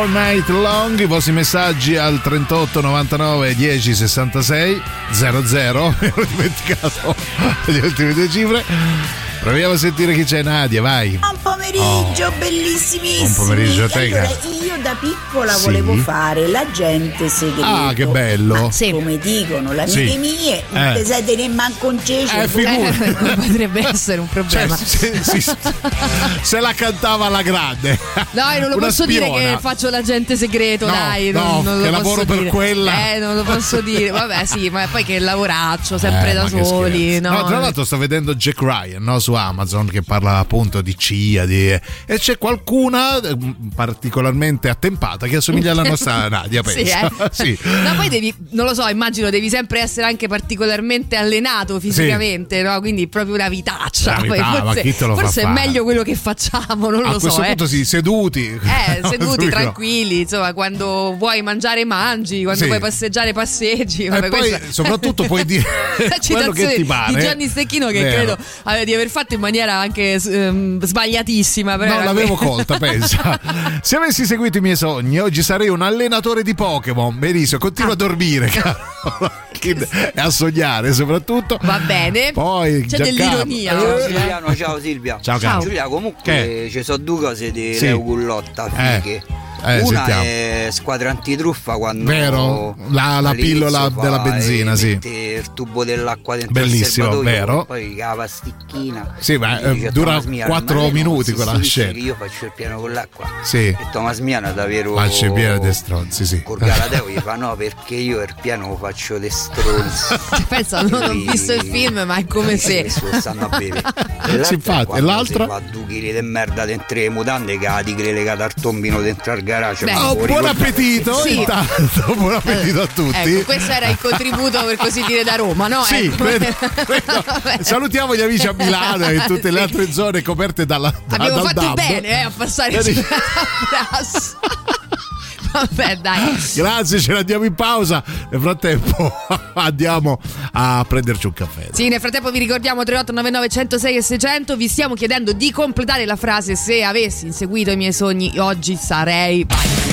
[SPEAKER 3] All Night Long.
[SPEAKER 20] I vostri messaggi al 38 99 10 66 00. Mi ero dimenticato le ultime due cifre. Proviamo a sentire chi c'è, Nadia, vai.
[SPEAKER 10] Buon pomeriggio, bellissimissimi.
[SPEAKER 20] Buon pomeriggio a te,
[SPEAKER 10] Allora, da piccola
[SPEAKER 20] Sì.
[SPEAKER 10] volevo fare l'agente segreto.
[SPEAKER 20] Ah, che bello.
[SPEAKER 10] Ma come dicono le amiche
[SPEAKER 20] Sì.
[SPEAKER 10] mie, non
[SPEAKER 20] Eh.
[SPEAKER 10] te sai tenere manco un cecio.
[SPEAKER 20] Eh, figurati.
[SPEAKER 5] Eh, potrebbe essere un problema.
[SPEAKER 20] Cioè, se, si- se la cantava alla grande.
[SPEAKER 5] No, io non lo
[SPEAKER 20] Una
[SPEAKER 5] posso dire
[SPEAKER 20] spiona.
[SPEAKER 5] che faccio l'agente segreto,
[SPEAKER 20] No,
[SPEAKER 5] dai.
[SPEAKER 20] no,
[SPEAKER 5] non, non lo
[SPEAKER 20] che
[SPEAKER 5] posso
[SPEAKER 20] lavoro per
[SPEAKER 5] dire.
[SPEAKER 20] quella.
[SPEAKER 5] Eh, non lo posso dire. Vabbè, sì, ma poi che lavoraccio, sempre
[SPEAKER 20] Eh,
[SPEAKER 5] da soli. No,
[SPEAKER 20] No, tra l'altro sto vedendo Jack Ryan no, su Amazon che parla appunto di CIA di- e c'è qualcuna eh, particolarmente attempata che assomiglia alla nostra Nadia,
[SPEAKER 5] Sì,
[SPEAKER 20] penso.
[SPEAKER 5] eh.
[SPEAKER 20] Sì.
[SPEAKER 5] No, poi devi, non lo so, immagino devi sempre essere anche particolarmente allenato fisicamente, no? Quindi proprio una vitaccia.
[SPEAKER 20] La
[SPEAKER 5] Poi
[SPEAKER 20] ma
[SPEAKER 5] forse forse è
[SPEAKER 20] fare?
[SPEAKER 5] meglio quello che facciamo, non
[SPEAKER 20] A
[SPEAKER 5] lo
[SPEAKER 20] questo
[SPEAKER 5] so. eh.
[SPEAKER 20] punto sì, seduti.
[SPEAKER 5] Eh, seduti, tranquilli, insomma, quando vuoi mangiare mangi, quando
[SPEAKER 20] Sì.
[SPEAKER 5] vuoi passeggiare passeggi.
[SPEAKER 20] E
[SPEAKER 5] Vabbè,
[SPEAKER 20] poi
[SPEAKER 5] questa-
[SPEAKER 20] soprattutto puoi dire quello che ti pare.
[SPEAKER 5] di Gianni Stecchino che
[SPEAKER 20] Vero.
[SPEAKER 5] credo di aver fatto in maniera anche ehm, sbagliatissima. Però
[SPEAKER 20] Non
[SPEAKER 5] era
[SPEAKER 20] l'avevo colta, pensa. Se avessi seguito i miei sogni, oggi sarei un allenatore di Pokémon. Benissimo, continua a dormire, caro.
[SPEAKER 3] e a sognare soprattutto.
[SPEAKER 14] Va bene.
[SPEAKER 3] Poi
[SPEAKER 14] C'è
[SPEAKER 3] Giancarlo.
[SPEAKER 14] dell'ironia. Oggi, eh.
[SPEAKER 21] Silviano, ciao Silvia.
[SPEAKER 3] Ciao, caro.
[SPEAKER 21] Giulia, comunque ci sono due cose di
[SPEAKER 3] Sì.
[SPEAKER 21] Leo Gullotta,
[SPEAKER 3] Eh. Eh,
[SPEAKER 21] Una
[SPEAKER 3] sentiamo.
[SPEAKER 21] è squadra antitruffa quando
[SPEAKER 3] Vero? La- la pillola della benzina,
[SPEAKER 21] e
[SPEAKER 3] sì.
[SPEAKER 21] il tubo dell'acqua dentro
[SPEAKER 3] Bellissimo,
[SPEAKER 21] il
[SPEAKER 3] vero?
[SPEAKER 21] Poi cava sticchina.
[SPEAKER 3] Sì, ma,
[SPEAKER 21] E
[SPEAKER 3] eh, dura
[SPEAKER 21] "Thomas Miano,
[SPEAKER 3] quattro
[SPEAKER 21] ma lei non
[SPEAKER 3] minuti
[SPEAKER 21] si
[SPEAKER 3] quella
[SPEAKER 21] capisce
[SPEAKER 3] scena."
[SPEAKER 21] che Io faccio il piano con l'acqua.
[SPEAKER 3] Sì.
[SPEAKER 21] E Thomas Miano davvero
[SPEAKER 3] Ma c'è pieno di stronzi, sì.
[SPEAKER 21] Col Galateo gli fa no perché io il piano lo faccio le stronzi.
[SPEAKER 14] Cioè, pensa, non ho visto il film, ma è come se.
[SPEAKER 21] stanno a bere.
[SPEAKER 3] Sì, infatti, e l'altra?
[SPEAKER 21] Fa due chili di merda dentro le mutande che la tigre legata al tombino dentro al garage.
[SPEAKER 14] Beh.
[SPEAKER 21] ma
[SPEAKER 3] Oh, buon appetito
[SPEAKER 14] Sì.
[SPEAKER 3] intanto, buon appetito a tutti.
[SPEAKER 14] Ecco, questo era il contributo per così dire da Roma, no?
[SPEAKER 3] Sì,
[SPEAKER 14] Ecco.
[SPEAKER 3] credo- Salutiamo gli amici a Milano e tutte le altre zone coperte dalla, da-
[SPEAKER 14] Abbiamo
[SPEAKER 3] dal
[SPEAKER 14] fatto
[SPEAKER 3] DAB.
[SPEAKER 14] bene eh, a passare il Brass. Vabbè, dai.
[SPEAKER 3] Grazie, ce ne andiamo in pausa. Nel frattempo andiamo a prenderci un caffè.
[SPEAKER 14] Sì, nel frattempo vi ricordiamo 3899 106 e 600. Vi stiamo chiedendo di completare la frase se avessi inseguito i miei sogni oggi sarei. Vai.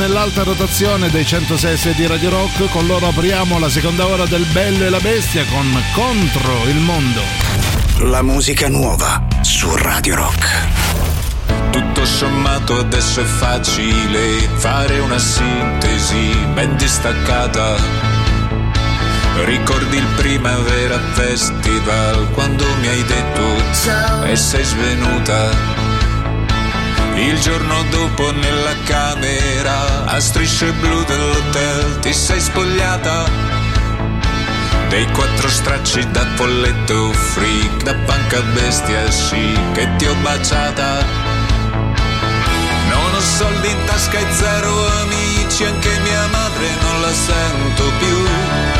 [SPEAKER 3] Nell'alta rotazione dei 106 di Radio Rock. Con loro apriamo la seconda ora del Bello e la Bestia con Contro il mondo.
[SPEAKER 22] La musica nuova su Radio Rock.
[SPEAKER 23] Tutto sommato adesso è facile fare una sintesi ben distaccata. Ricordi il Primavera Festival quando mi hai detto e sei svenuta. Il giorno dopo nella camera a strisce blu dell'hotel ti sei spogliata. Dei quattro stracci da folletto freak, da panca bestia sì che ti ho baciata. Non ho soldi in tasca e zero amici, anche mia madre non la sento più.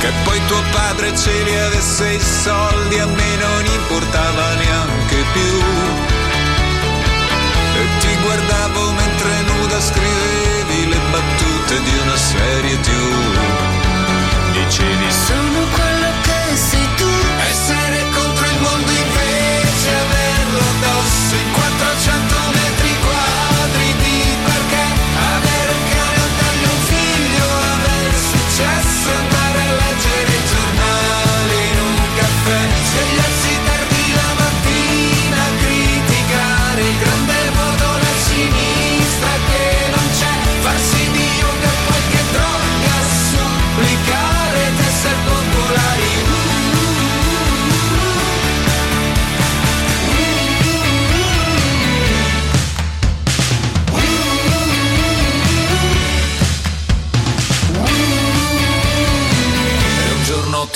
[SPEAKER 23] Che poi tuo padre ce li avesse i soldi, a me non importava neanche più. E ti guardavo mentre nuda scrivevi le battute di una serie TV. Dicevi
[SPEAKER 14] Sono quello che sei tu
[SPEAKER 23] essere contro il mondo invece averlo addosso in 400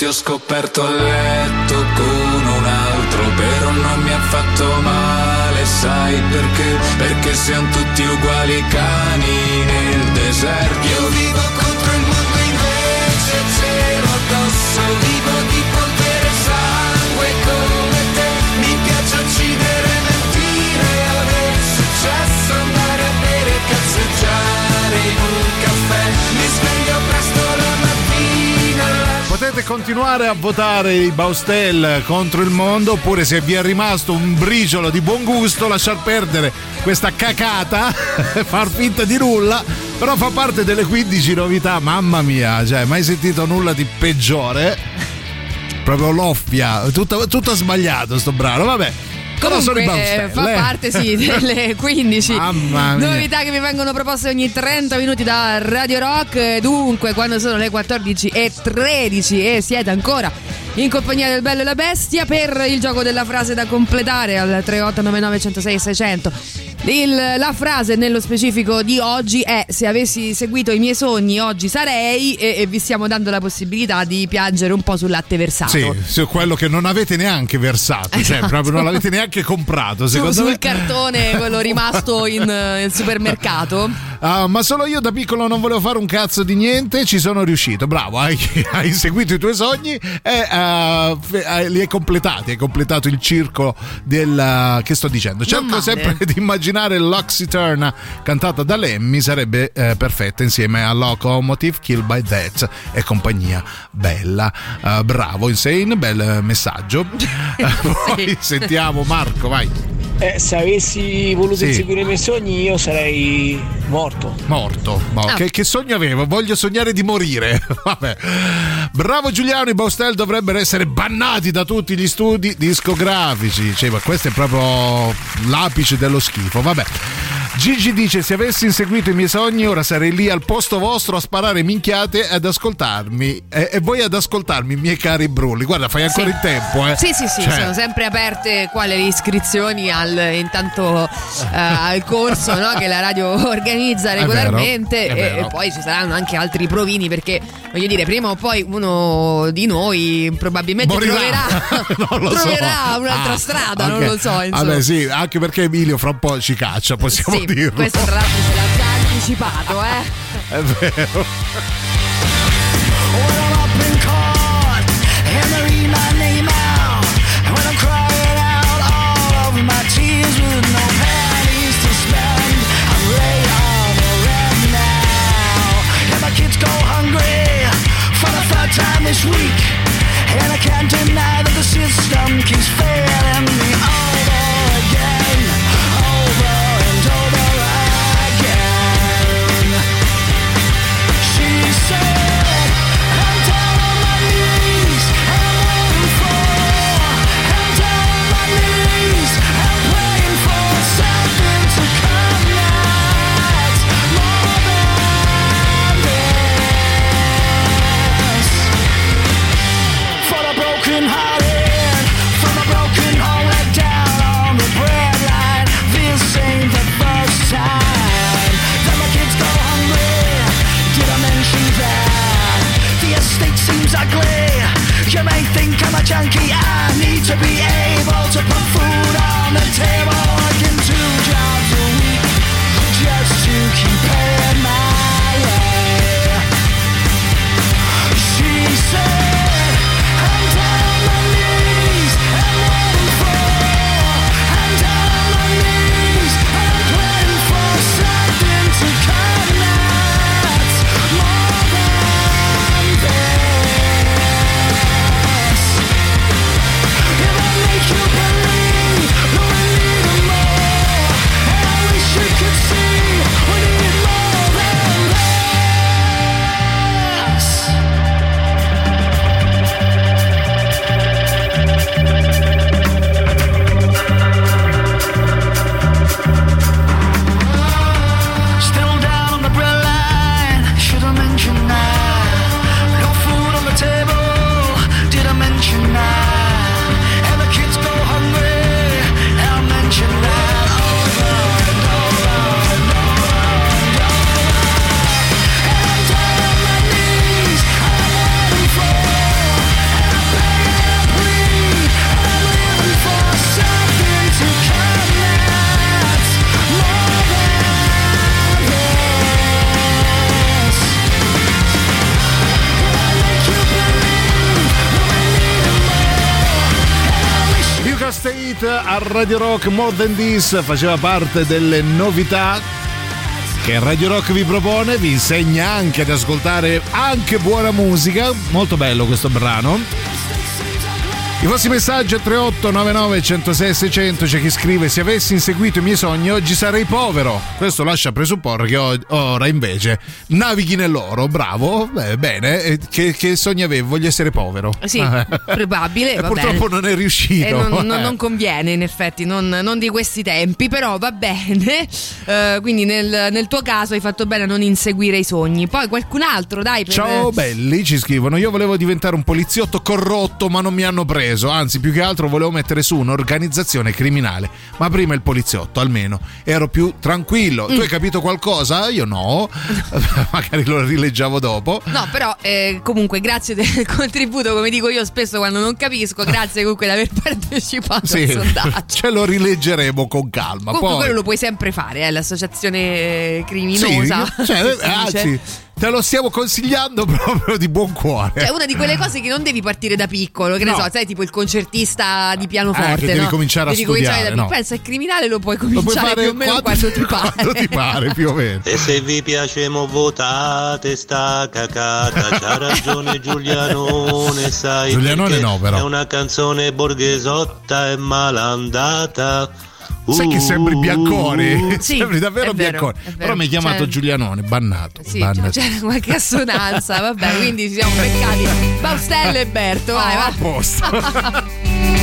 [SPEAKER 23] ti ho scoperto a letto con un altro, però non mi ha fatto male, sai perché? Perché siamo tutti uguali cani nel deserto. Io vivo contro il mondo invece cielo addosso, vivo di polvere e sangue come te. Mi piace uccidere, mentire, aver successo, andare a bere, cazzeggiare in un caffè. Mi sveglio mattina.
[SPEAKER 3] Potete continuare a votare i Baustel contro il mondo oppure se vi è rimasto un briciolo di buon gusto lasciar perdere questa cacata far finta di nulla però fa parte delle 15 novità mamma mia cioè mai sentito nulla di peggiore? Proprio l'offia tutto, tutto sbagliato sto brano vabbè però sono i
[SPEAKER 5] eh, fa parte sì delle 15
[SPEAKER 3] Mamma mia.
[SPEAKER 5] novità che vi vengono proposte ogni 30 minuti da Radio Rock. Dunque, quando sono le 14 e 13 e siete ancora in compagnia del bello e la bestia per il gioco della frase da completare al 3899 106 600. Il- la frase nello specifico di oggi è se avessi seguito i miei sogni oggi sarei e, e vi stiamo dando la possibilità di piangere un po' sul latte versato.
[SPEAKER 3] Sì, su quello che non avete neanche versato, cioè
[SPEAKER 5] Esatto.
[SPEAKER 3] proprio non l'avete neanche comprato,
[SPEAKER 5] Su- sul
[SPEAKER 3] me.
[SPEAKER 5] cartone quello rimasto in, in supermercato
[SPEAKER 3] Ah, ma solo io da piccolo non volevo fare un cazzo di niente, ci sono riuscito. Bravo, hai, hai seguito i tuoi sogni e ah, li hai completati. Hai completato il circo del. ah, che sto dicendo? Cerco sempre di immaginare l'Oxyturna cantata da Lemmy, sarebbe eh, perfetta insieme a Locomotive, Kill by That e compagnia bella. Ah, bravo, Insane, bel eh, messaggio. Ah, Poi sentiamo Marco, vai.
[SPEAKER 18] Eh, se avessi voluto
[SPEAKER 3] Sì.
[SPEAKER 18] inseguire i miei sogni io sarei morto.
[SPEAKER 3] Morto.
[SPEAKER 18] Ah.
[SPEAKER 3] che, che sogno avevo? Voglio sognare di morire. Vabbè. Bravo Giuliano, i Baustel dovrebbero essere bannati da tutti gli studi discografici. Cioè, ma questo è proprio l'apice dello schifo. Vabbè. Gigi dice: Se avessi inseguito i miei sogni, ora sarei lì al posto vostro a sparare minchiate e ad ascoltarmi. E, e voi ad ascoltarmi, miei cari brulli. Guarda, fai ancora
[SPEAKER 5] Sì.
[SPEAKER 3] in tempo, eh.
[SPEAKER 5] Sì, sì, sì,
[SPEAKER 3] Cioè,
[SPEAKER 5] sono sempre aperte qua le iscrizioni al, intanto eh, al corso no, che la radio organizza
[SPEAKER 3] È
[SPEAKER 5] regolarmente
[SPEAKER 3] vero, è
[SPEAKER 5] e,
[SPEAKER 3] vero.
[SPEAKER 5] e poi ci saranno anche altri provini perché voglio dire, prima o poi uno di noi probabilmente
[SPEAKER 3] Morirà.
[SPEAKER 5] troverà,
[SPEAKER 3] lo so.
[SPEAKER 5] troverà un'altra
[SPEAKER 3] Ah,
[SPEAKER 5] strada,
[SPEAKER 3] ok.
[SPEAKER 5] non lo so. Insomma.
[SPEAKER 3] Vabbè, sì, anche perché Emilio fra un po' ci caccia, possiamo
[SPEAKER 5] Sì,
[SPEAKER 3] dirlo.
[SPEAKER 5] questo tra l'altro se l'ha già anticipato, eh.
[SPEAKER 3] È vero.
[SPEAKER 14] been caught and they read my name out when I'm crying out all over my tears with no pennies to spend. I'm laid on the rent now, and my kids go hungry for the third time this week, and I can't deny that the system keeps to put
[SPEAKER 3] Radio Rock More Than This faceva parte delle novità che Radio Rock vi propone, vi insegna anche ad ascoltare anche buona musica. Molto bello questo brano. I vostri messaggi a 3899 106 600 c'è chi scrive se avessi inseguito i miei sogni oggi sarei povero. Questo lascia presupporre che ora invece navighi nell'oro. Bravo, beh, bene. Che, che sogni avevo? Voglio essere povero.
[SPEAKER 5] Sì,
[SPEAKER 3] Ah.
[SPEAKER 5] probabile.
[SPEAKER 3] E
[SPEAKER 5] va
[SPEAKER 3] purtroppo
[SPEAKER 5] bene.
[SPEAKER 3] non è riuscito.
[SPEAKER 5] Eh, non, non-
[SPEAKER 3] Eh.
[SPEAKER 5] non conviene, in effetti, non, non di questi tempi, però va bene. Eh, quindi nel, nel tuo caso hai fatto bene a non inseguire i sogni. Poi qualcun altro, dai. Per...
[SPEAKER 3] Ciao belli, ci scrivono. Io volevo diventare un poliziotto corrotto, ma non mi hanno preso. Anzi, più che altro volevo mettere su un'organizzazione criminale. Ma prima il poliziotto, almeno ero più tranquillo. Tu
[SPEAKER 5] Mm.
[SPEAKER 3] hai capito qualcosa? Io no. Magari lo rileggiamo dopo.
[SPEAKER 5] No, però eh, comunque grazie del contributo, come dico io spesso quando non capisco, grazie comunque di aver partecipato
[SPEAKER 3] Sì,
[SPEAKER 5] al sondaggio.
[SPEAKER 3] ce lo rileggeremo con calma.
[SPEAKER 5] Comunque
[SPEAKER 3] Poi,
[SPEAKER 5] quello lo puoi sempre fare, eh, l'associazione criminosa.
[SPEAKER 3] Sì, cioè, anzi,
[SPEAKER 5] dice.
[SPEAKER 3] Te lo stiamo consigliando proprio di buon cuore.
[SPEAKER 5] Cioè, una di quelle cose che non devi partire da piccolo, che ne
[SPEAKER 3] No.
[SPEAKER 5] so, sai, tipo il concertista di pianoforte.
[SPEAKER 3] Eh, che devi
[SPEAKER 5] no?
[SPEAKER 3] cominciare a
[SPEAKER 5] Devi cominciare
[SPEAKER 3] studiare,
[SPEAKER 5] da
[SPEAKER 3] no.
[SPEAKER 5] Pensa, il criminale lo puoi
[SPEAKER 3] Lo puoi
[SPEAKER 5] cominciare
[SPEAKER 3] fare
[SPEAKER 5] più o meno
[SPEAKER 3] quando-
[SPEAKER 5] quando ti pare.
[SPEAKER 3] quando ti pare, più o meno.
[SPEAKER 24] E se vi piace mo votate sta cacata, c'ha ragione Giulianone, sai
[SPEAKER 3] Giulianone no, però.
[SPEAKER 24] È una canzone borghesotta e malandata.
[SPEAKER 3] Sai che sembri Bianconi?
[SPEAKER 5] Uh. Sì,
[SPEAKER 3] sembri davvero
[SPEAKER 5] vero, vero.
[SPEAKER 3] Però mi hai chiamato
[SPEAKER 5] Cioè-
[SPEAKER 3] Giulianone, bannato.
[SPEAKER 5] Sì,
[SPEAKER 3] bannato.
[SPEAKER 5] c'era qualche assonanza, vabbè, quindi ci siamo beccati Baustello e Berto, vai,
[SPEAKER 3] Ah,
[SPEAKER 5] va.
[SPEAKER 3] a posto.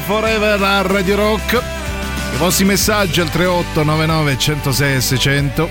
[SPEAKER 14] Forever a Radio Rock. I vostri messaggi al 3899 106 600.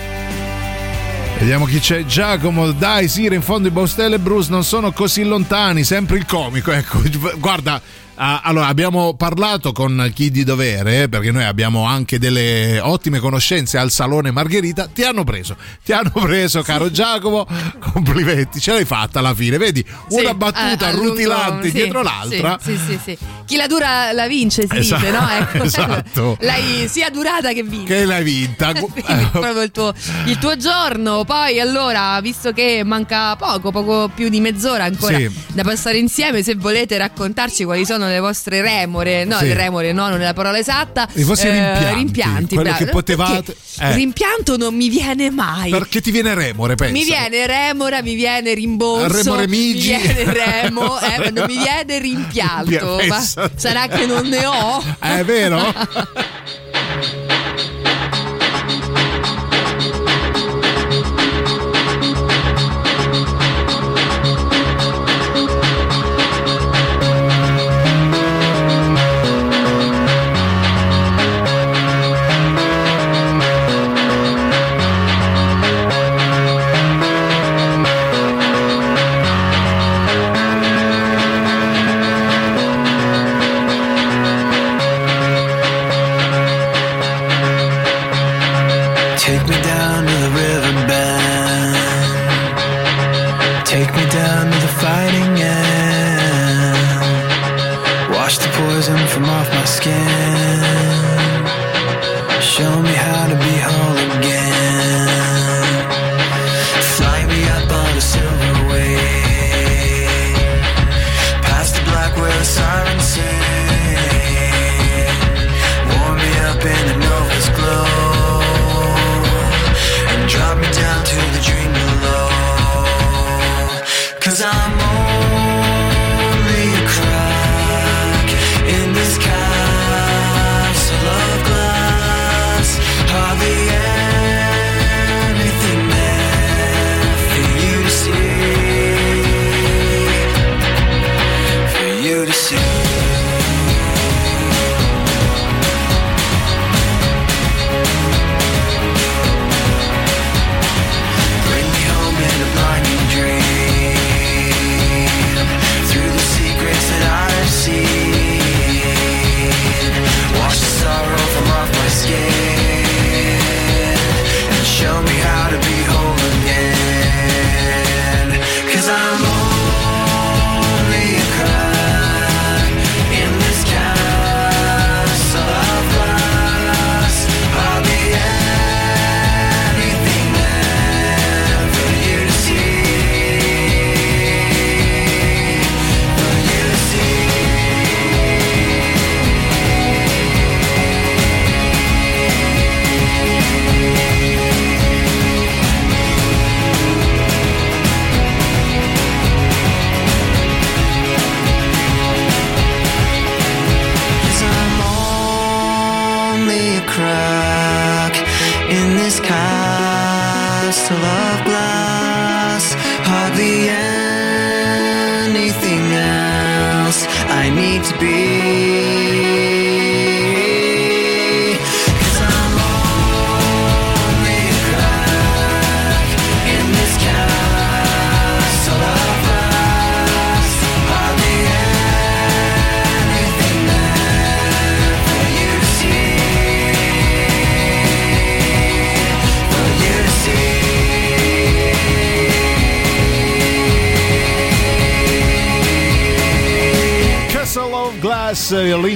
[SPEAKER 14] Vediamo chi c'è. Giacomo, dai, Sire, in fondo i Baustelle e Bruce non sono così lontani. Sempre il comico, ecco. Guarda, allora abbiamo parlato con chi di dovere, perché noi abbiamo anche delle ottime conoscenze al Salone Margherita. Ti hanno preso, ti hanno preso, caro Giacomo. Complimenti, ce l'hai fatta alla fine. Vedi, una
[SPEAKER 5] Sì,
[SPEAKER 14] battuta
[SPEAKER 5] a-
[SPEAKER 14] rutilante
[SPEAKER 5] sì,
[SPEAKER 14] dietro l'altra.
[SPEAKER 5] Sì, sì, sì, sì. Chi la dura la vince, si
[SPEAKER 14] Esatto,
[SPEAKER 5] dice, no? Ecco.
[SPEAKER 14] esatto.
[SPEAKER 5] L'hai sia durata che vinta.
[SPEAKER 14] Che l'hai vinta.
[SPEAKER 5] Proprio il tuo, il tuo giorno. Poi, allora, visto che manca poco, poco più di mezz'ora ancora
[SPEAKER 14] Sì.
[SPEAKER 5] da passare insieme, se volete raccontarci quali sono le vostre remore, no,
[SPEAKER 14] Sì.
[SPEAKER 5] le remore, no, non è la parola esatta.
[SPEAKER 14] I vostri
[SPEAKER 5] eh,
[SPEAKER 14] rimpianti, quello
[SPEAKER 5] bravo.
[SPEAKER 14] che potevate- eh.
[SPEAKER 5] Rimpianto non mi viene mai.
[SPEAKER 14] Perché ti viene remore, pensa.
[SPEAKER 5] Mi viene remora, mi viene rimborso,
[SPEAKER 14] Remore
[SPEAKER 5] mi
[SPEAKER 14] Migi.
[SPEAKER 5] viene remo, eh, ma non mi viene rimpianto.
[SPEAKER 14] Pensa
[SPEAKER 5] Ma sarà che non ne ho?
[SPEAKER 14] È vero?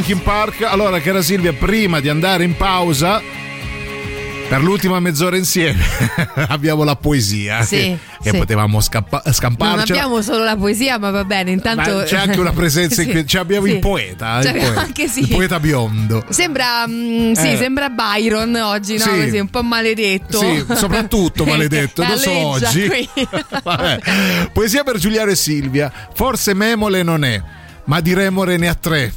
[SPEAKER 14] Linkin Park. Allora, cara Silvia, prima di andare in pausa, per l'ultima mezz'ora insieme, abbiamo la poesia.
[SPEAKER 5] Sì,
[SPEAKER 14] che,
[SPEAKER 5] sì.
[SPEAKER 14] potevamo scappa-
[SPEAKER 5] Non abbiamo solo la poesia, ma va bene. Intanto
[SPEAKER 14] Ma c'è anche una presenza in
[SPEAKER 5] Sì,
[SPEAKER 14] cui- cioè abbiamo
[SPEAKER 5] sì.
[SPEAKER 14] il poeta,
[SPEAKER 5] Cioè,
[SPEAKER 14] il poeta,
[SPEAKER 5] anche sì.
[SPEAKER 14] il poeta biondo.
[SPEAKER 5] Sembra, mm, sì,
[SPEAKER 14] Eh.
[SPEAKER 5] sembra Byron oggi, no?
[SPEAKER 14] Sì.
[SPEAKER 5] Così, un po' maledetto.
[SPEAKER 14] Sì, soprattutto maledetto, non
[SPEAKER 5] Alleggia
[SPEAKER 14] oggi.
[SPEAKER 5] qui.
[SPEAKER 14] Poesia per Giuliano e Silvia. Forse Memole non è, ma di Remore ne ha tre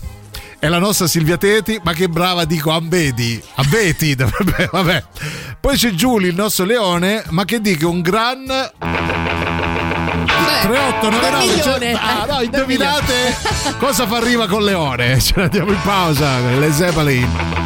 [SPEAKER 14] è la nostra Silvia Teti, ma che brava dico Ambedi, Ambeti, vabbè, vabbè. Poi c'è Giuli, il nostro leone, ma che dico un gran...
[SPEAKER 3] 3899
[SPEAKER 5] cioè,
[SPEAKER 3] ah, no, indovinate cosa fa arriva con Leone? Ce la diamo in pausa le Zeppelin.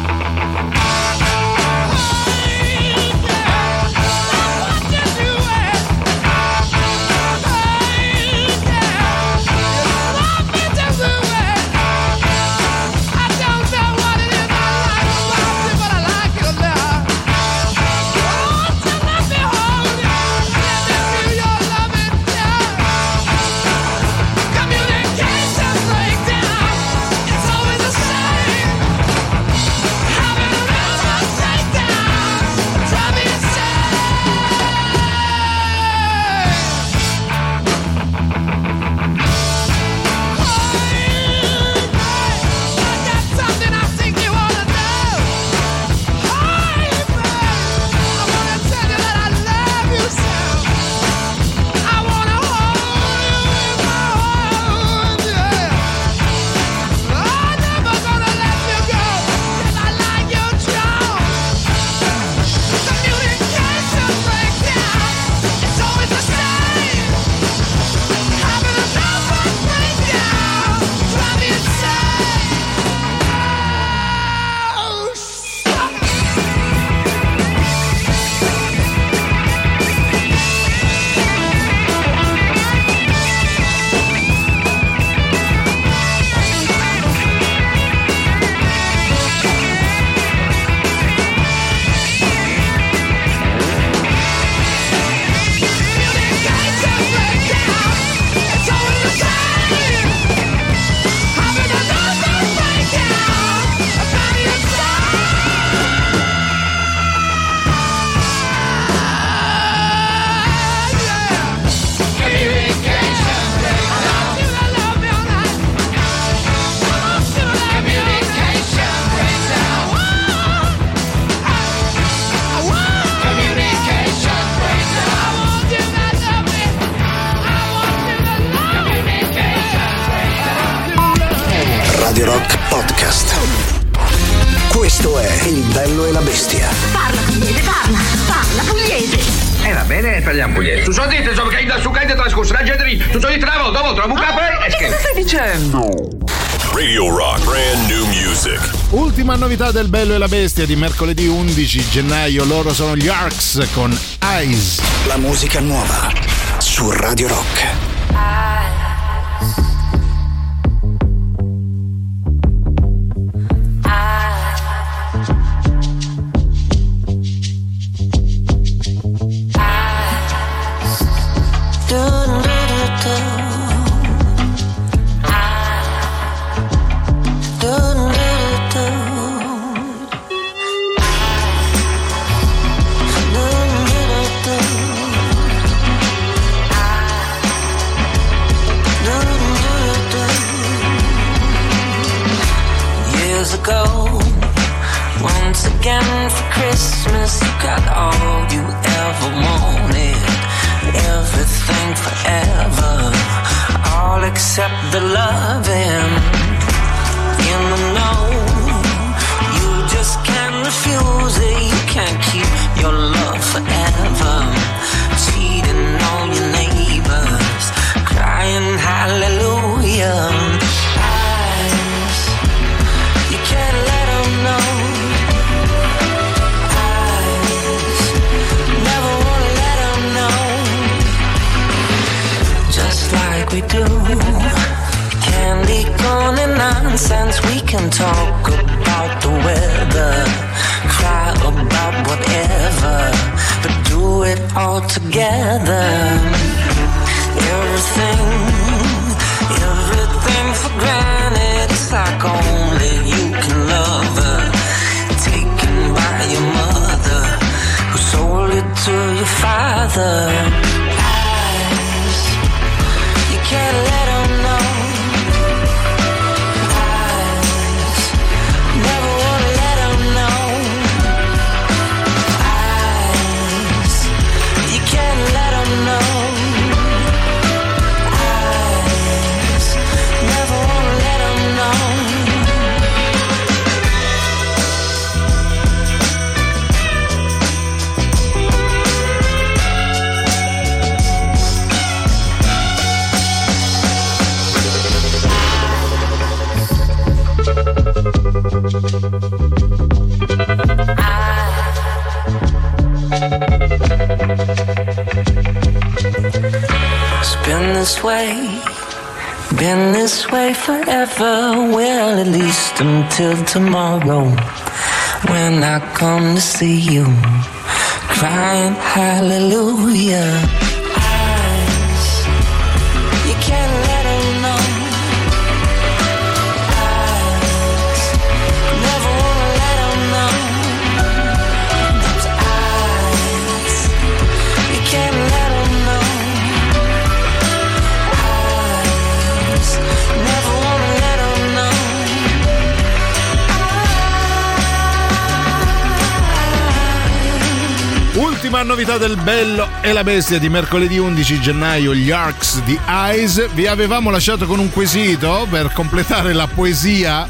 [SPEAKER 3] del Bello e la Bestia di mercoledì 11 gennaio. Loro sono gli Arcs con Eyes.
[SPEAKER 14] La musica nuova su Radio Rock.
[SPEAKER 25] nonsense. We can talk about the weather, cry about whatever, but do it all together. Everything, everything for granted. It's like only you can love her. Taken by your mother, who sold it to your father.
[SPEAKER 16] This way, been this way forever. Well, at least until tomorrow, when I come to see you, crying hallelujah.
[SPEAKER 3] Novità del Bello e la Bestia di mercoledì 11 gennaio, gli Arcs di Eyes. Vi avevamo lasciato con un quesito per completare la poesia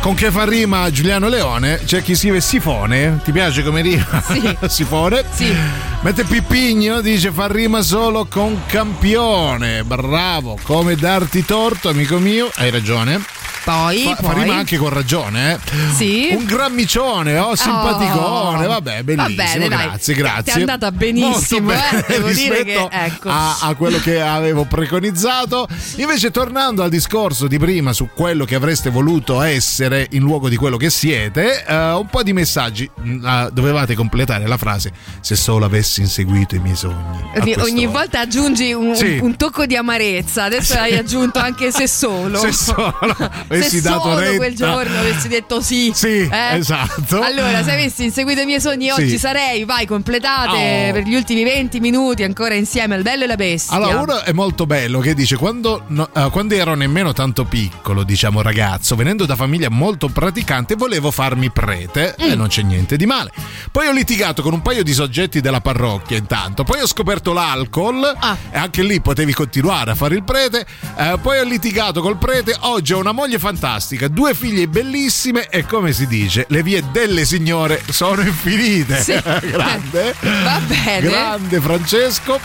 [SPEAKER 3] con che fa rima Giuliano Leone. C'è chi scrive Sifone. Ti piace come rima?
[SPEAKER 5] Sì.
[SPEAKER 3] Sifone.
[SPEAKER 5] Sì.
[SPEAKER 3] Mentre Pippigno dice fa rima solo con campione. Bravo, come darti torto, amico mio. Hai ragione.
[SPEAKER 5] Poi,
[SPEAKER 3] Fa,
[SPEAKER 5] poi.
[SPEAKER 3] rima anche con ragione, eh?
[SPEAKER 5] Sì.
[SPEAKER 3] Un grammicione, oh, simpaticone. Vabbè, bellissimo.
[SPEAKER 5] Va bene, dai.
[SPEAKER 3] grazie,
[SPEAKER 5] Ti-
[SPEAKER 3] grazie.
[SPEAKER 5] ti è andata benissimo, eh,
[SPEAKER 3] bene
[SPEAKER 5] devo dire che, ecco.
[SPEAKER 3] a, a quello che avevo preconizzato. Invece, tornando al discorso di prima su quello che avreste voluto essere in luogo di quello che siete, eh, un po' di messaggi. Ah, dovevate completare la frase: Se solo avessi inseguito i miei sogni.
[SPEAKER 5] Ogni, volta aggiungi un,
[SPEAKER 3] Sì.
[SPEAKER 5] un tocco di amarezza, adesso hai aggiunto anche se solo.
[SPEAKER 3] Se solo avessi
[SPEAKER 5] Se
[SPEAKER 3] dato
[SPEAKER 5] solo
[SPEAKER 3] retta.
[SPEAKER 5] quel giorno avessi detto sì.
[SPEAKER 3] Sì,
[SPEAKER 5] eh?
[SPEAKER 3] esatto.
[SPEAKER 5] Allora, se avessi inseguito i miei sogni
[SPEAKER 3] Sì.
[SPEAKER 5] oggi sarei, vai, completate
[SPEAKER 3] Oh.
[SPEAKER 5] per gli ultimi 20 minuti ancora insieme al bello e la bestia.
[SPEAKER 3] Allora, uno è molto bello che dice: quando, no- eh, quando ero nemmeno tanto piccolo, diciamo ragazzo, venendo da famiglia molto praticante, volevo farmi prete
[SPEAKER 5] Mm.
[SPEAKER 3] e non c'è niente di male. Poi ho litigato con un paio di soggetti della parrocchia, intanto. Poi ho scoperto l'alcol
[SPEAKER 5] Ah.
[SPEAKER 3] e anche lì potevi continuare a fare il prete. Eh, poi ho litigato col prete. Oggi ho una moglie fantastica, due figlie bellissime e come si dice, le vie delle signore sono infinite.
[SPEAKER 5] Sì.
[SPEAKER 3] Grande.
[SPEAKER 5] Va bene.
[SPEAKER 3] Grande Francesco.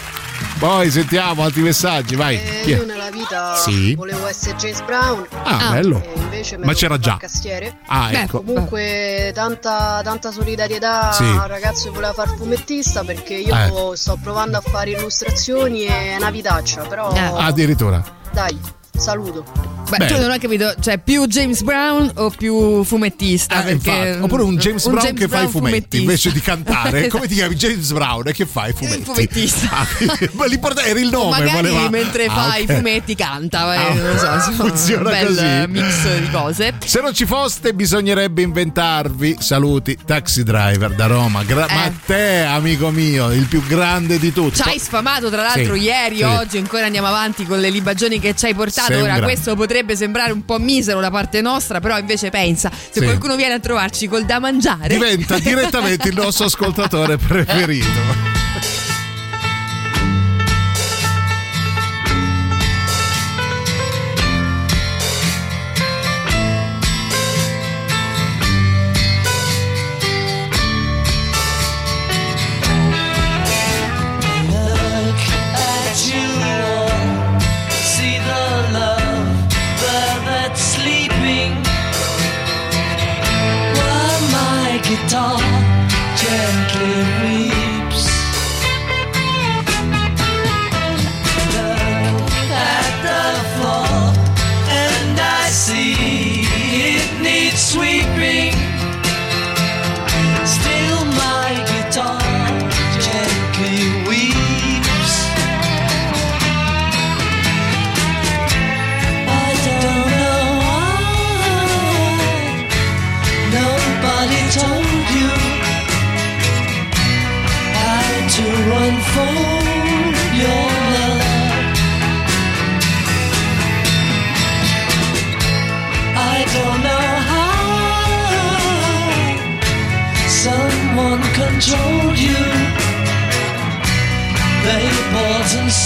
[SPEAKER 3] Poi sentiamo altri messaggi, vai.
[SPEAKER 26] Eh,
[SPEAKER 3] è?
[SPEAKER 26] io nella vita
[SPEAKER 3] Sì.
[SPEAKER 26] volevo essere James Brown.
[SPEAKER 3] Ah, bello.
[SPEAKER 26] Invece me
[SPEAKER 3] Ma c'era già.
[SPEAKER 26] Castiere.
[SPEAKER 3] Ah,
[SPEAKER 26] Beh,
[SPEAKER 3] ecco.
[SPEAKER 26] Comunque tanta, tanta solidarietà
[SPEAKER 3] Sì.
[SPEAKER 26] al ragazzo che voleva fare il fumettista perché io
[SPEAKER 3] Eh.
[SPEAKER 26] sto provando a fare illustrazioni e una vitaccia, però
[SPEAKER 3] Ah, addirittura.
[SPEAKER 26] dai, saluto.
[SPEAKER 5] Beh,
[SPEAKER 3] Beh.
[SPEAKER 5] tu non ho capito, cioè più James Brown o più fumettista?
[SPEAKER 3] Eh,
[SPEAKER 5] Perché-
[SPEAKER 3] infatti. Oppure un James Brown
[SPEAKER 5] James
[SPEAKER 3] che fa i
[SPEAKER 5] Brown
[SPEAKER 3] fumetti
[SPEAKER 5] fumettista.
[SPEAKER 3] invece di cantare. Come ti chiami? James Brown e che fa i fumetti?
[SPEAKER 5] fumettista.
[SPEAKER 3] Ah, ma l'importante era il
[SPEAKER 5] O
[SPEAKER 3] nome.
[SPEAKER 5] magari
[SPEAKER 3] voleva-
[SPEAKER 5] mentre
[SPEAKER 3] Ah,
[SPEAKER 5] fa
[SPEAKER 3] ok.
[SPEAKER 5] i fumetti canta, eh,
[SPEAKER 3] Ah,
[SPEAKER 5] non lo so, insomma,
[SPEAKER 3] funziona
[SPEAKER 5] un bel
[SPEAKER 3] così.
[SPEAKER 5] mix di cose.
[SPEAKER 3] Se non ci foste, bisognerebbe inventarvi. Saluti, taxi driver da Roma. Gra-
[SPEAKER 5] Eh.
[SPEAKER 3] Ma te, amico mio, il più grande di tutti.
[SPEAKER 5] Ci hai sfamato tra l'altro
[SPEAKER 3] Sì,
[SPEAKER 5] ieri,
[SPEAKER 3] sì.
[SPEAKER 5] oggi ancora andiamo avanti con le libagioni che ci hai portato.
[SPEAKER 3] Sembra.
[SPEAKER 5] Ora questo potrebbe sembrare un po' misero da parte nostra, però invece pensa, se
[SPEAKER 3] Sì.
[SPEAKER 5] qualcuno viene a trovarci col da mangiare,
[SPEAKER 3] Diventa direttamente il nostro ascoltatore preferito.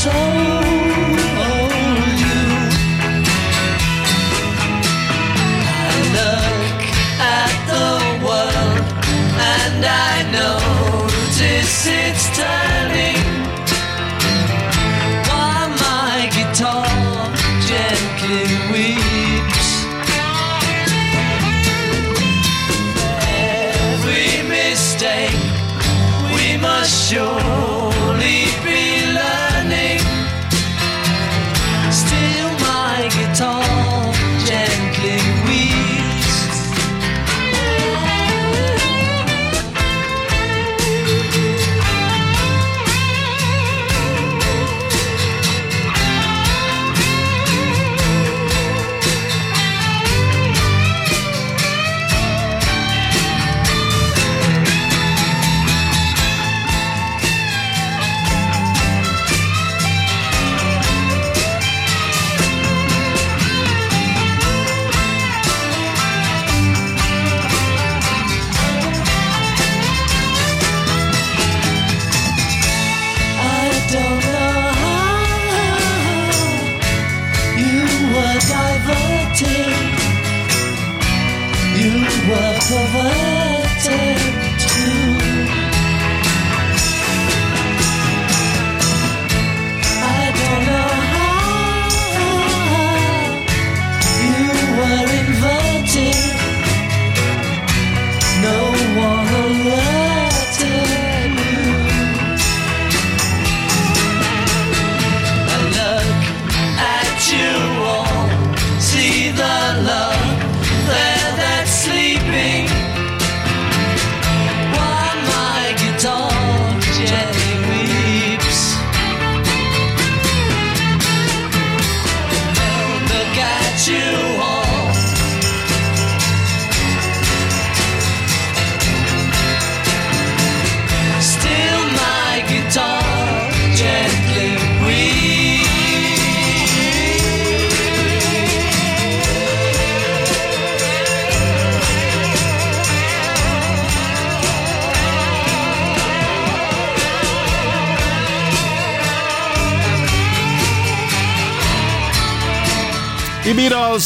[SPEAKER 3] soul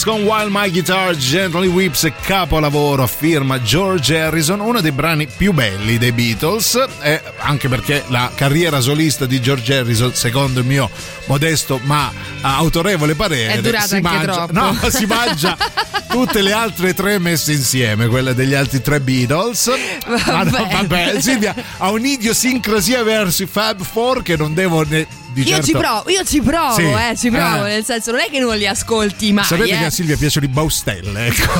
[SPEAKER 3] con While My Guitar Gently Whips, capolavoro firma George Harrison, uno dei brani più belli dei Beatles, eh, anche perché la carriera solista di George Harrison, secondo il mio modesto ma autorevole parere, si mangia, no, si mangia tutte le altre tre messe insieme, quelle degli altri tre Beatles. Ma no,
[SPEAKER 5] Vabbè.
[SPEAKER 3] vabbè, Silvia ha un'idiosincrasia verso i Fab Four che non devo ne, di
[SPEAKER 5] Io
[SPEAKER 3] certo-
[SPEAKER 5] ci provo, io ci provo,
[SPEAKER 3] Sì.
[SPEAKER 5] eh, ci provo,
[SPEAKER 3] Eh.
[SPEAKER 5] nel senso non è che non li ascolti mai.
[SPEAKER 3] Sapete
[SPEAKER 5] eh.
[SPEAKER 3] che a Silvia piacciono i Baustelle, ecco.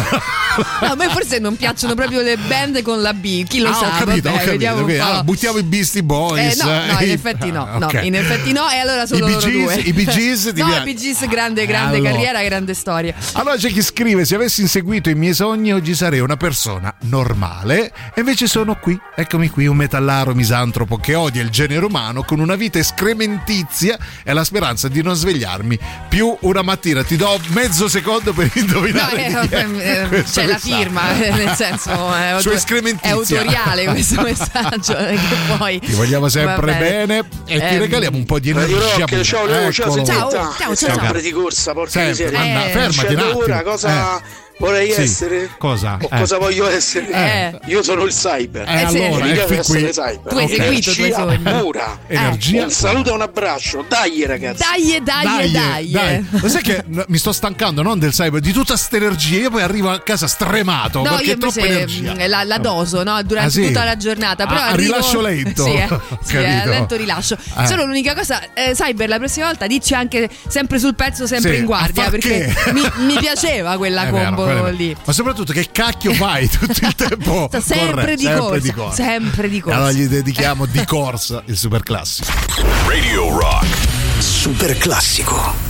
[SPEAKER 5] No, a me forse non piacciono proprio le band con la B, chi lo
[SPEAKER 3] ah,
[SPEAKER 5] sa.
[SPEAKER 3] ho capito,
[SPEAKER 5] vabbè,
[SPEAKER 3] ho capito.
[SPEAKER 5] vediamo
[SPEAKER 3] ok.
[SPEAKER 5] un po'.
[SPEAKER 3] Allora, buttiamo i Beastie Boys.
[SPEAKER 5] Eh, no, no, in
[SPEAKER 3] eh,
[SPEAKER 5] effetti no,
[SPEAKER 3] ah,
[SPEAKER 5] no,
[SPEAKER 3] ok.
[SPEAKER 5] in effetti no, e allora sono
[SPEAKER 3] I Bee
[SPEAKER 5] loro
[SPEAKER 3] Gees-
[SPEAKER 5] due.
[SPEAKER 3] i Bee Gees
[SPEAKER 5] no, i Bee Gees, grande, grande
[SPEAKER 3] Allora.
[SPEAKER 5] carriera, grande storia.
[SPEAKER 3] Allora c'è chi scrive: Se avessi inseguito i miei sogni, oggi sarei una persona normale. E invece sono qui. Eccomi qui, un metallaro misantropo che odia il genere umano con una vita escrementizia e la speranza di non svegliarmi più una mattina. Ti do mezzo secondo per
[SPEAKER 5] No,
[SPEAKER 3] indovinare.
[SPEAKER 5] eh,
[SPEAKER 3] è
[SPEAKER 5] eh,
[SPEAKER 3] questo
[SPEAKER 5] c'è la firma, eh, nel senso è,
[SPEAKER 3] Su
[SPEAKER 5] auto-
[SPEAKER 3] escrementizia.
[SPEAKER 5] è autoriale questo messaggio. poi,
[SPEAKER 3] Ti vogliamo sempre bene. e ti
[SPEAKER 5] Ehm,
[SPEAKER 3] regaliamo un po' di energia.
[SPEAKER 18] Rock, ciao Leo, ciao
[SPEAKER 3] Eccolo.
[SPEAKER 18] Signetta.
[SPEAKER 5] Ciao, ciao, ciao.
[SPEAKER 18] Sempre di corsa, porca
[SPEAKER 3] Sempre,
[SPEAKER 18] miseria.
[SPEAKER 3] anda,
[SPEAKER 5] Eh,
[SPEAKER 3] fermati un
[SPEAKER 18] Scendo
[SPEAKER 3] attimo.
[SPEAKER 18] ora, cosa vorrei
[SPEAKER 3] Sì.
[SPEAKER 18] essere?
[SPEAKER 3] Cosa? Eh.
[SPEAKER 18] cosa voglio essere?
[SPEAKER 5] Eh.
[SPEAKER 18] Io sono il cyber.
[SPEAKER 3] Eh,
[SPEAKER 5] Eh,
[SPEAKER 3] allora,
[SPEAKER 18] Mi piace
[SPEAKER 3] qui.
[SPEAKER 18] essere cyber.
[SPEAKER 5] Tu hai
[SPEAKER 18] Ok.
[SPEAKER 5] seguito i tuoi
[SPEAKER 18] Energia
[SPEAKER 5] sogni.
[SPEAKER 18] pura.
[SPEAKER 3] Energia.
[SPEAKER 18] Un saluto e un abbraccio. Dai ragazzi.
[SPEAKER 5] Dai, dai, dai.
[SPEAKER 3] dai. Lo sai che mi sto stancando non del cyber, di tutta sta energia. Io poi arrivo a casa stremato
[SPEAKER 5] No,
[SPEAKER 3] perché
[SPEAKER 5] io
[SPEAKER 3] è troppa
[SPEAKER 5] invece
[SPEAKER 3] energia.
[SPEAKER 5] mh, la, la doso no, durante
[SPEAKER 3] Ah, sì?
[SPEAKER 5] tutta la giornata. Però
[SPEAKER 3] Ah,
[SPEAKER 5] arrivo...
[SPEAKER 3] rilascio lento.
[SPEAKER 5] Sì, eh, sì, eh,
[SPEAKER 3] capito.
[SPEAKER 5] lento rilascio.
[SPEAKER 3] Eh.
[SPEAKER 5] Solo l'unica cosa, eh, Cyber, la prossima volta dici anche sempre sul pezzo, sempre
[SPEAKER 3] Sì,
[SPEAKER 5] in guardia. Perché mi, mi piaceva quella combo
[SPEAKER 3] quello
[SPEAKER 5] lì.
[SPEAKER 3] Ma soprattutto che cacchio fai tutto il tempo?
[SPEAKER 5] Sta sempre
[SPEAKER 3] corre,
[SPEAKER 5] di
[SPEAKER 3] sempre
[SPEAKER 5] corsa,
[SPEAKER 3] di corsa.
[SPEAKER 5] sempre di corsa.
[SPEAKER 3] Allora gli dedichiamo di corsa il super classico.
[SPEAKER 2] Radio Rock.
[SPEAKER 1] Super classico.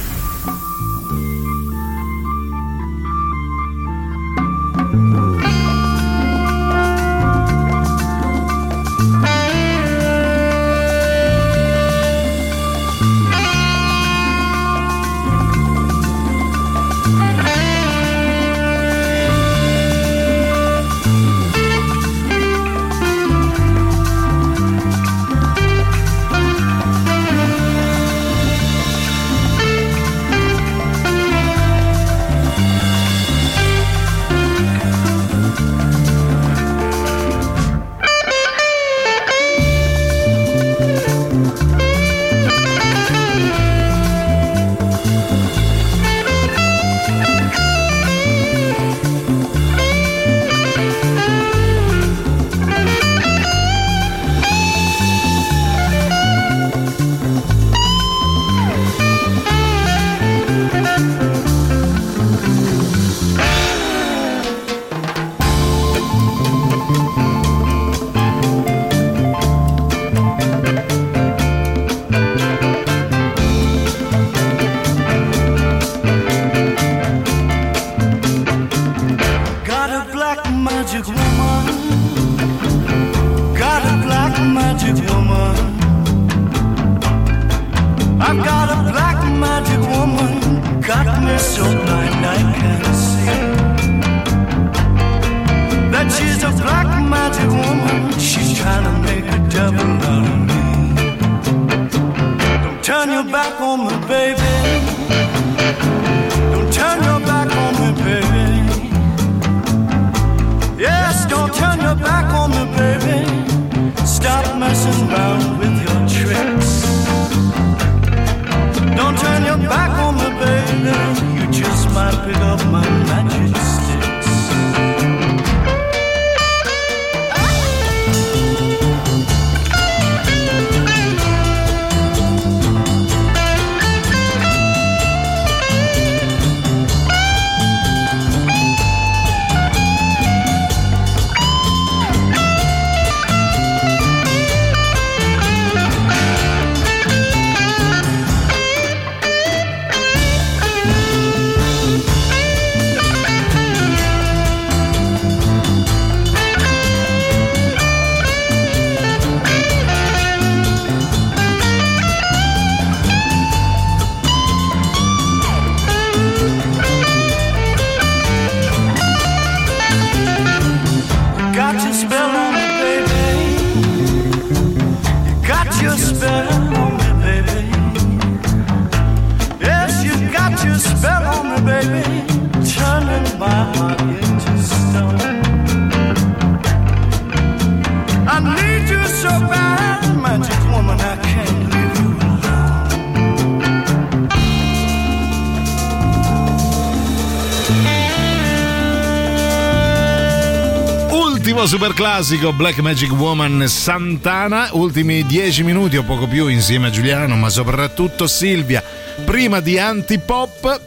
[SPEAKER 3] Super classico Black Magic Woman Santana, ultimi 10 minuti o poco più insieme a Giuliano, ma soprattutto Silvia, prima di Antipop.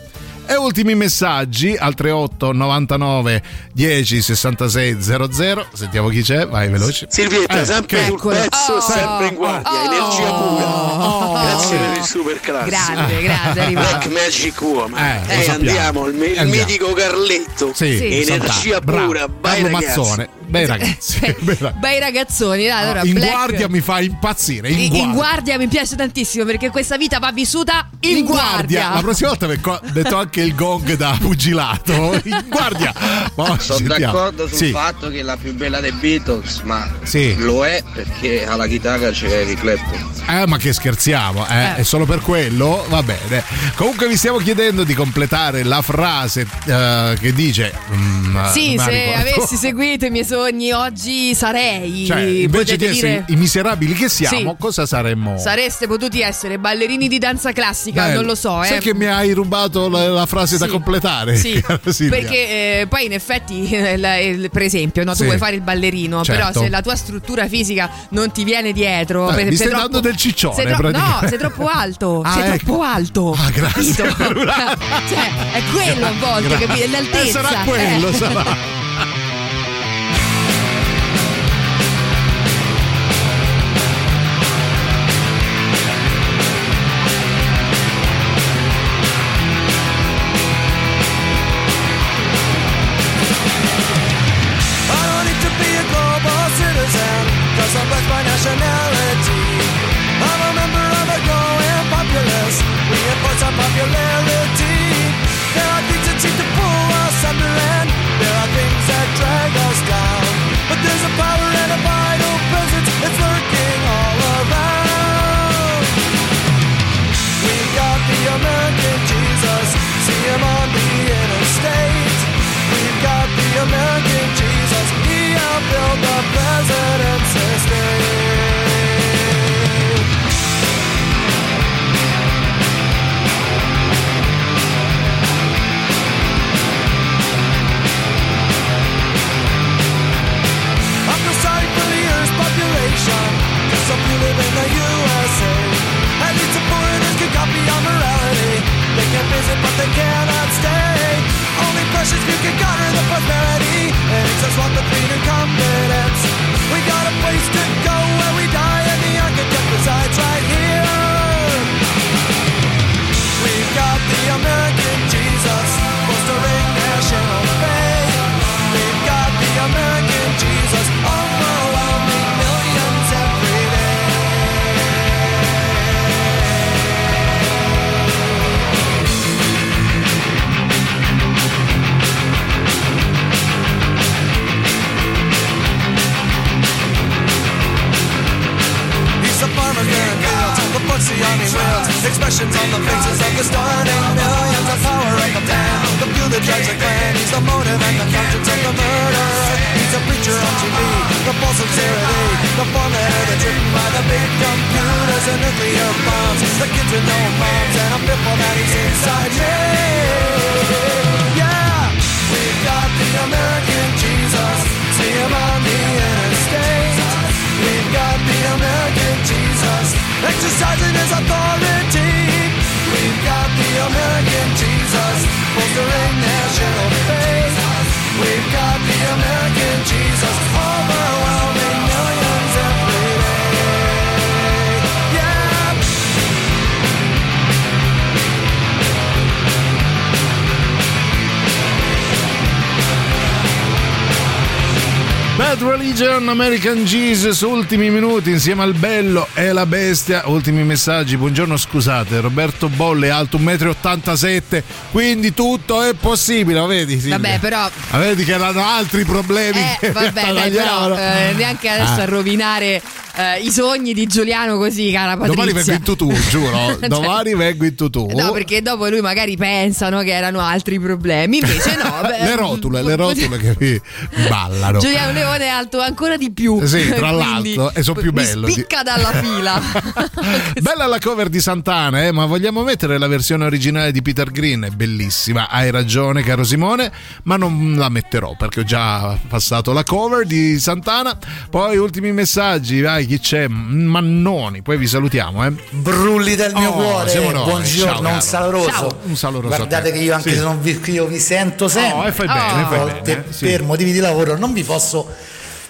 [SPEAKER 3] E ultimi messaggi al 38 99 10 66 00. Sentiamo chi c'è, vai veloce.
[SPEAKER 27] Silvietta,
[SPEAKER 3] Eh,
[SPEAKER 27] sempre sul pezzo,
[SPEAKER 3] Oh,
[SPEAKER 27] sempre in guardia, energia pura. Grazie
[SPEAKER 3] Oh.
[SPEAKER 27] per il super classico.
[SPEAKER 5] Grande, grande, arrivato.
[SPEAKER 27] Black Magic Woman.
[SPEAKER 3] Eh,
[SPEAKER 27] e
[SPEAKER 3] sappiamo.
[SPEAKER 27] andiamo, il, il
[SPEAKER 3] Andiamo.
[SPEAKER 27] mitico Carletto.
[SPEAKER 3] Sì,
[SPEAKER 27] energia
[SPEAKER 3] Santana,
[SPEAKER 27] pura,
[SPEAKER 3] bravo.
[SPEAKER 27] vai
[SPEAKER 3] Carlo
[SPEAKER 27] ragazzi.
[SPEAKER 3] Mazzone, bei ragazzi. bei ragazzi.
[SPEAKER 5] Bei ragazzoni, dai, allora
[SPEAKER 3] in
[SPEAKER 5] Black-
[SPEAKER 3] guardia mi fa impazzire. In,
[SPEAKER 5] In,
[SPEAKER 3] guardia.
[SPEAKER 5] in guardia mi piace tantissimo perché questa vita va vissuta in,
[SPEAKER 3] In guardia. La prossima volta mi ho detto anche il gong da pugilato. In guardia. Ma
[SPEAKER 28] Sono
[SPEAKER 3] sentiamo.
[SPEAKER 28] d'accordo sul
[SPEAKER 3] Sì.
[SPEAKER 28] fatto che è la più bella dei Beatles, ma
[SPEAKER 3] Sì.
[SPEAKER 28] lo è perché alla chitarra c'è Eric Clapton.
[SPEAKER 3] Eh, ma che scherziamo, eh? È solo per quello? Va bene. Comunque vi stiamo chiedendo di completare la frase eh, che dice. mm,
[SPEAKER 5] Sì, se
[SPEAKER 3] ricordo.
[SPEAKER 5] avessi seguito i miei sogni oggi sarei.
[SPEAKER 3] Cioè, invece di essere
[SPEAKER 5] dire.
[SPEAKER 3] i miserabili che siamo,
[SPEAKER 5] Sì.
[SPEAKER 3] cosa saremmo?
[SPEAKER 5] Sareste potuti essere ballerini di danza classica,
[SPEAKER 3] Bello.
[SPEAKER 5] non lo so, eh.
[SPEAKER 3] Sai che mi hai rubato la, la frase da
[SPEAKER 5] Sì.
[SPEAKER 3] completare?
[SPEAKER 5] Sì, perché eh, poi in effetti, eh, il- per esempio, no, tu vuoi fare il ballerino,
[SPEAKER 3] Certo.
[SPEAKER 5] però se la tua struttura fisica non ti viene dietro,
[SPEAKER 3] Eh, mi stai
[SPEAKER 5] troppo-
[SPEAKER 3] dando del ciccione,
[SPEAKER 5] tro- no, sei troppo alto,
[SPEAKER 3] Ah,
[SPEAKER 5] sei
[SPEAKER 3] ecco.
[SPEAKER 5] troppo alto.
[SPEAKER 3] Ah, grazie.
[SPEAKER 5] Cioè, è quello a volte, capito? È
[SPEAKER 3] Eh,
[SPEAKER 5] l'altezza.
[SPEAKER 3] sarà quello,
[SPEAKER 5] eh.
[SPEAKER 3] sarà.
[SPEAKER 16] American Jesus,
[SPEAKER 3] ultimi minuti insieme al bello e la bestia. Ultimi messaggi. Buongiorno, scusate, Roberto Bolle, alto 1,87 m, quindi tutto è possibile, vedi? Silvia?
[SPEAKER 5] Vabbè, però.
[SPEAKER 3] Vedi che erano altri problemi.
[SPEAKER 5] Eh, vabbè, dai, però eh, neanche adesso
[SPEAKER 3] Ah.
[SPEAKER 5] a rovinare eh, i sogni di Giuliano così, cara Patrizia.
[SPEAKER 3] Domani vengo in tutù, giuro.
[SPEAKER 5] Cioè-
[SPEAKER 3] Domani vengo in tutù.
[SPEAKER 5] No, perché dopo lui magari pensano che erano altri problemi, invece no. beh,
[SPEAKER 3] le rotule, le rotule che mi ballano.
[SPEAKER 5] Giuliano Leone è alto ancora di più.
[SPEAKER 3] Sì, tra l'altro, e sono più bello.
[SPEAKER 5] Spicca dalla fila.
[SPEAKER 3] Bella la cover di Santana, eh, ma vogliamo mettere la versione originale di Peter Green? È bellissima, hai ragione, caro Simone, ma non la metterò perché ho già passato la cover di Santana. Poi ultimi messaggi, vai, chi c'è? Mannoni, poi vi salutiamo, eh.
[SPEAKER 29] Brulli del mio
[SPEAKER 3] Oh,
[SPEAKER 29] cuore, buongiorno,
[SPEAKER 3] Ciao,
[SPEAKER 29] un saloroso.
[SPEAKER 3] Ciao, un saloroso a
[SPEAKER 29] Guardate
[SPEAKER 3] te.
[SPEAKER 29] che io anche
[SPEAKER 3] Sì.
[SPEAKER 29] se non vi, io vi sento sempre.
[SPEAKER 3] Oh, e fai bene,
[SPEAKER 29] a
[SPEAKER 3] fai
[SPEAKER 29] volte
[SPEAKER 3] bene, sì.
[SPEAKER 29] per motivi di lavoro non vi posso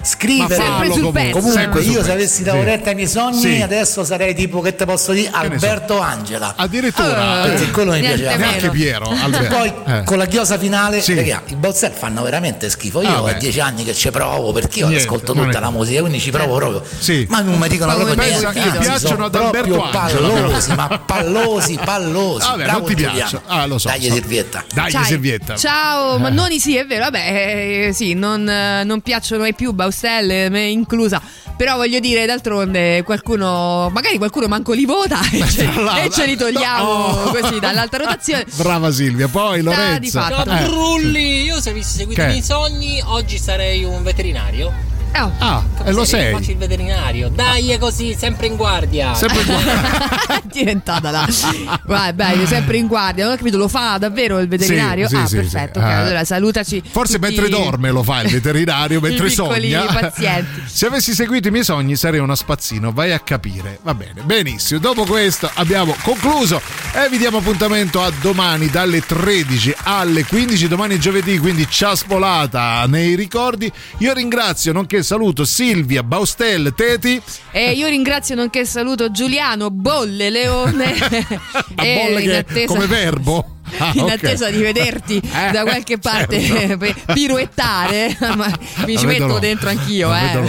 [SPEAKER 29] scrivere.
[SPEAKER 3] Ma fallo comunque, pezzo.
[SPEAKER 29] Comunque io se avessi dato
[SPEAKER 3] Sì.
[SPEAKER 29] retta ai miei sogni
[SPEAKER 3] Sì.
[SPEAKER 29] adesso sarei tipo che te posso dire
[SPEAKER 3] ne so?
[SPEAKER 29] Alberto Angela.
[SPEAKER 3] Addirittura
[SPEAKER 29] perché quello mi piaceva.
[SPEAKER 3] neanche Piero, Alberto.
[SPEAKER 29] Poi
[SPEAKER 3] Eh.
[SPEAKER 29] con la chiosa finale,
[SPEAKER 3] Sì.
[SPEAKER 29] raga, i Bowser fanno veramente schifo. Io
[SPEAKER 3] Ah,
[SPEAKER 29] ho dieci anni che ci provo perché io
[SPEAKER 3] Niente,
[SPEAKER 29] ascolto tutta
[SPEAKER 3] è-
[SPEAKER 29] la musica, quindi ci provo proprio.
[SPEAKER 3] Sì.
[SPEAKER 29] Ma non mi dicono
[SPEAKER 5] Proprio
[SPEAKER 29] proprio niente.
[SPEAKER 3] che
[SPEAKER 29] anzi,
[SPEAKER 3] piacciono ad Alberto Angela,
[SPEAKER 29] pallosi, ma pallosi, pallosi.
[SPEAKER 3] Vabbè,
[SPEAKER 29] Bravo
[SPEAKER 3] non ti
[SPEAKER 29] Giuliano.
[SPEAKER 3] piacciono. Ah, lo so.
[SPEAKER 29] Dai, servietta.
[SPEAKER 3] Dai,
[SPEAKER 5] Ciao.
[SPEAKER 3] servietta.
[SPEAKER 5] Ciao,
[SPEAKER 3] Eh.
[SPEAKER 5] Mannoni, sì, è vero, vabbè, eh, sì, non, eh, non piacciono ai più Baustelle, me inclusa. Però voglio dire, d'altronde qualcuno, magari qualcuno manco li vota e ce,
[SPEAKER 3] l'altro-
[SPEAKER 5] e ce li togliamo
[SPEAKER 3] Oh.
[SPEAKER 5] così dall'alta rotazione.
[SPEAKER 3] Brava Silvia, poi Lorenzo.
[SPEAKER 30] Ciao
[SPEAKER 3] Eh.
[SPEAKER 30] Brulli, io se avessi seguito
[SPEAKER 3] Che?
[SPEAKER 30] i miei sogni, oggi sarei un veterinario.
[SPEAKER 5] Oh.
[SPEAKER 3] Ah, e lo sei.
[SPEAKER 30] Faccio il veterinario. Dai, è così, sempre in guardia.
[SPEAKER 3] Sempre
[SPEAKER 5] è diventata la vai beh sempre in guardia non ho capito lo fa davvero il veterinario
[SPEAKER 3] Sì,
[SPEAKER 5] ah
[SPEAKER 3] sì,
[SPEAKER 5] perfetto
[SPEAKER 3] sì.
[SPEAKER 5] ok,
[SPEAKER 3] Ah.
[SPEAKER 5] allora salutaci
[SPEAKER 3] Forse mentre dorme lo fa il veterinario, mentre sogna.
[SPEAKER 5] pazienti
[SPEAKER 3] Se avessi seguito i miei sogni sarei uno spazzino, vai a capire. Va bene, benissimo. Dopo questo abbiamo concluso e vi diamo appuntamento a domani dalle 13 alle 15. Domani è giovedì, quindi ciaspolata nei ricordi. Io ringrazio, nonché saluto Silvia, Baustel, Teti.
[SPEAKER 5] e io ringrazio nonché saluto Giuliano Bolle Leone
[SPEAKER 3] A
[SPEAKER 5] e
[SPEAKER 3] bolle
[SPEAKER 5] in
[SPEAKER 3] che
[SPEAKER 5] attesa
[SPEAKER 3] come verbo. Ah,
[SPEAKER 5] in
[SPEAKER 3] ok.
[SPEAKER 5] attesa di vederti
[SPEAKER 3] Eh,
[SPEAKER 5] da qualche parte
[SPEAKER 3] certo.
[SPEAKER 5] piruettare ma mi ci metto dentro anch'io eh.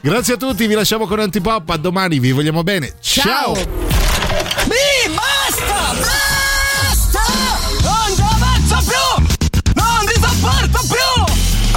[SPEAKER 3] Grazie a tutti, vi lasciamo con Antipop. A domani, vi vogliamo bene. Ciao.
[SPEAKER 14] Mi basta! Basta! Non ci avanzo più! Non ti sopporto più!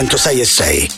[SPEAKER 22] 106 e 6.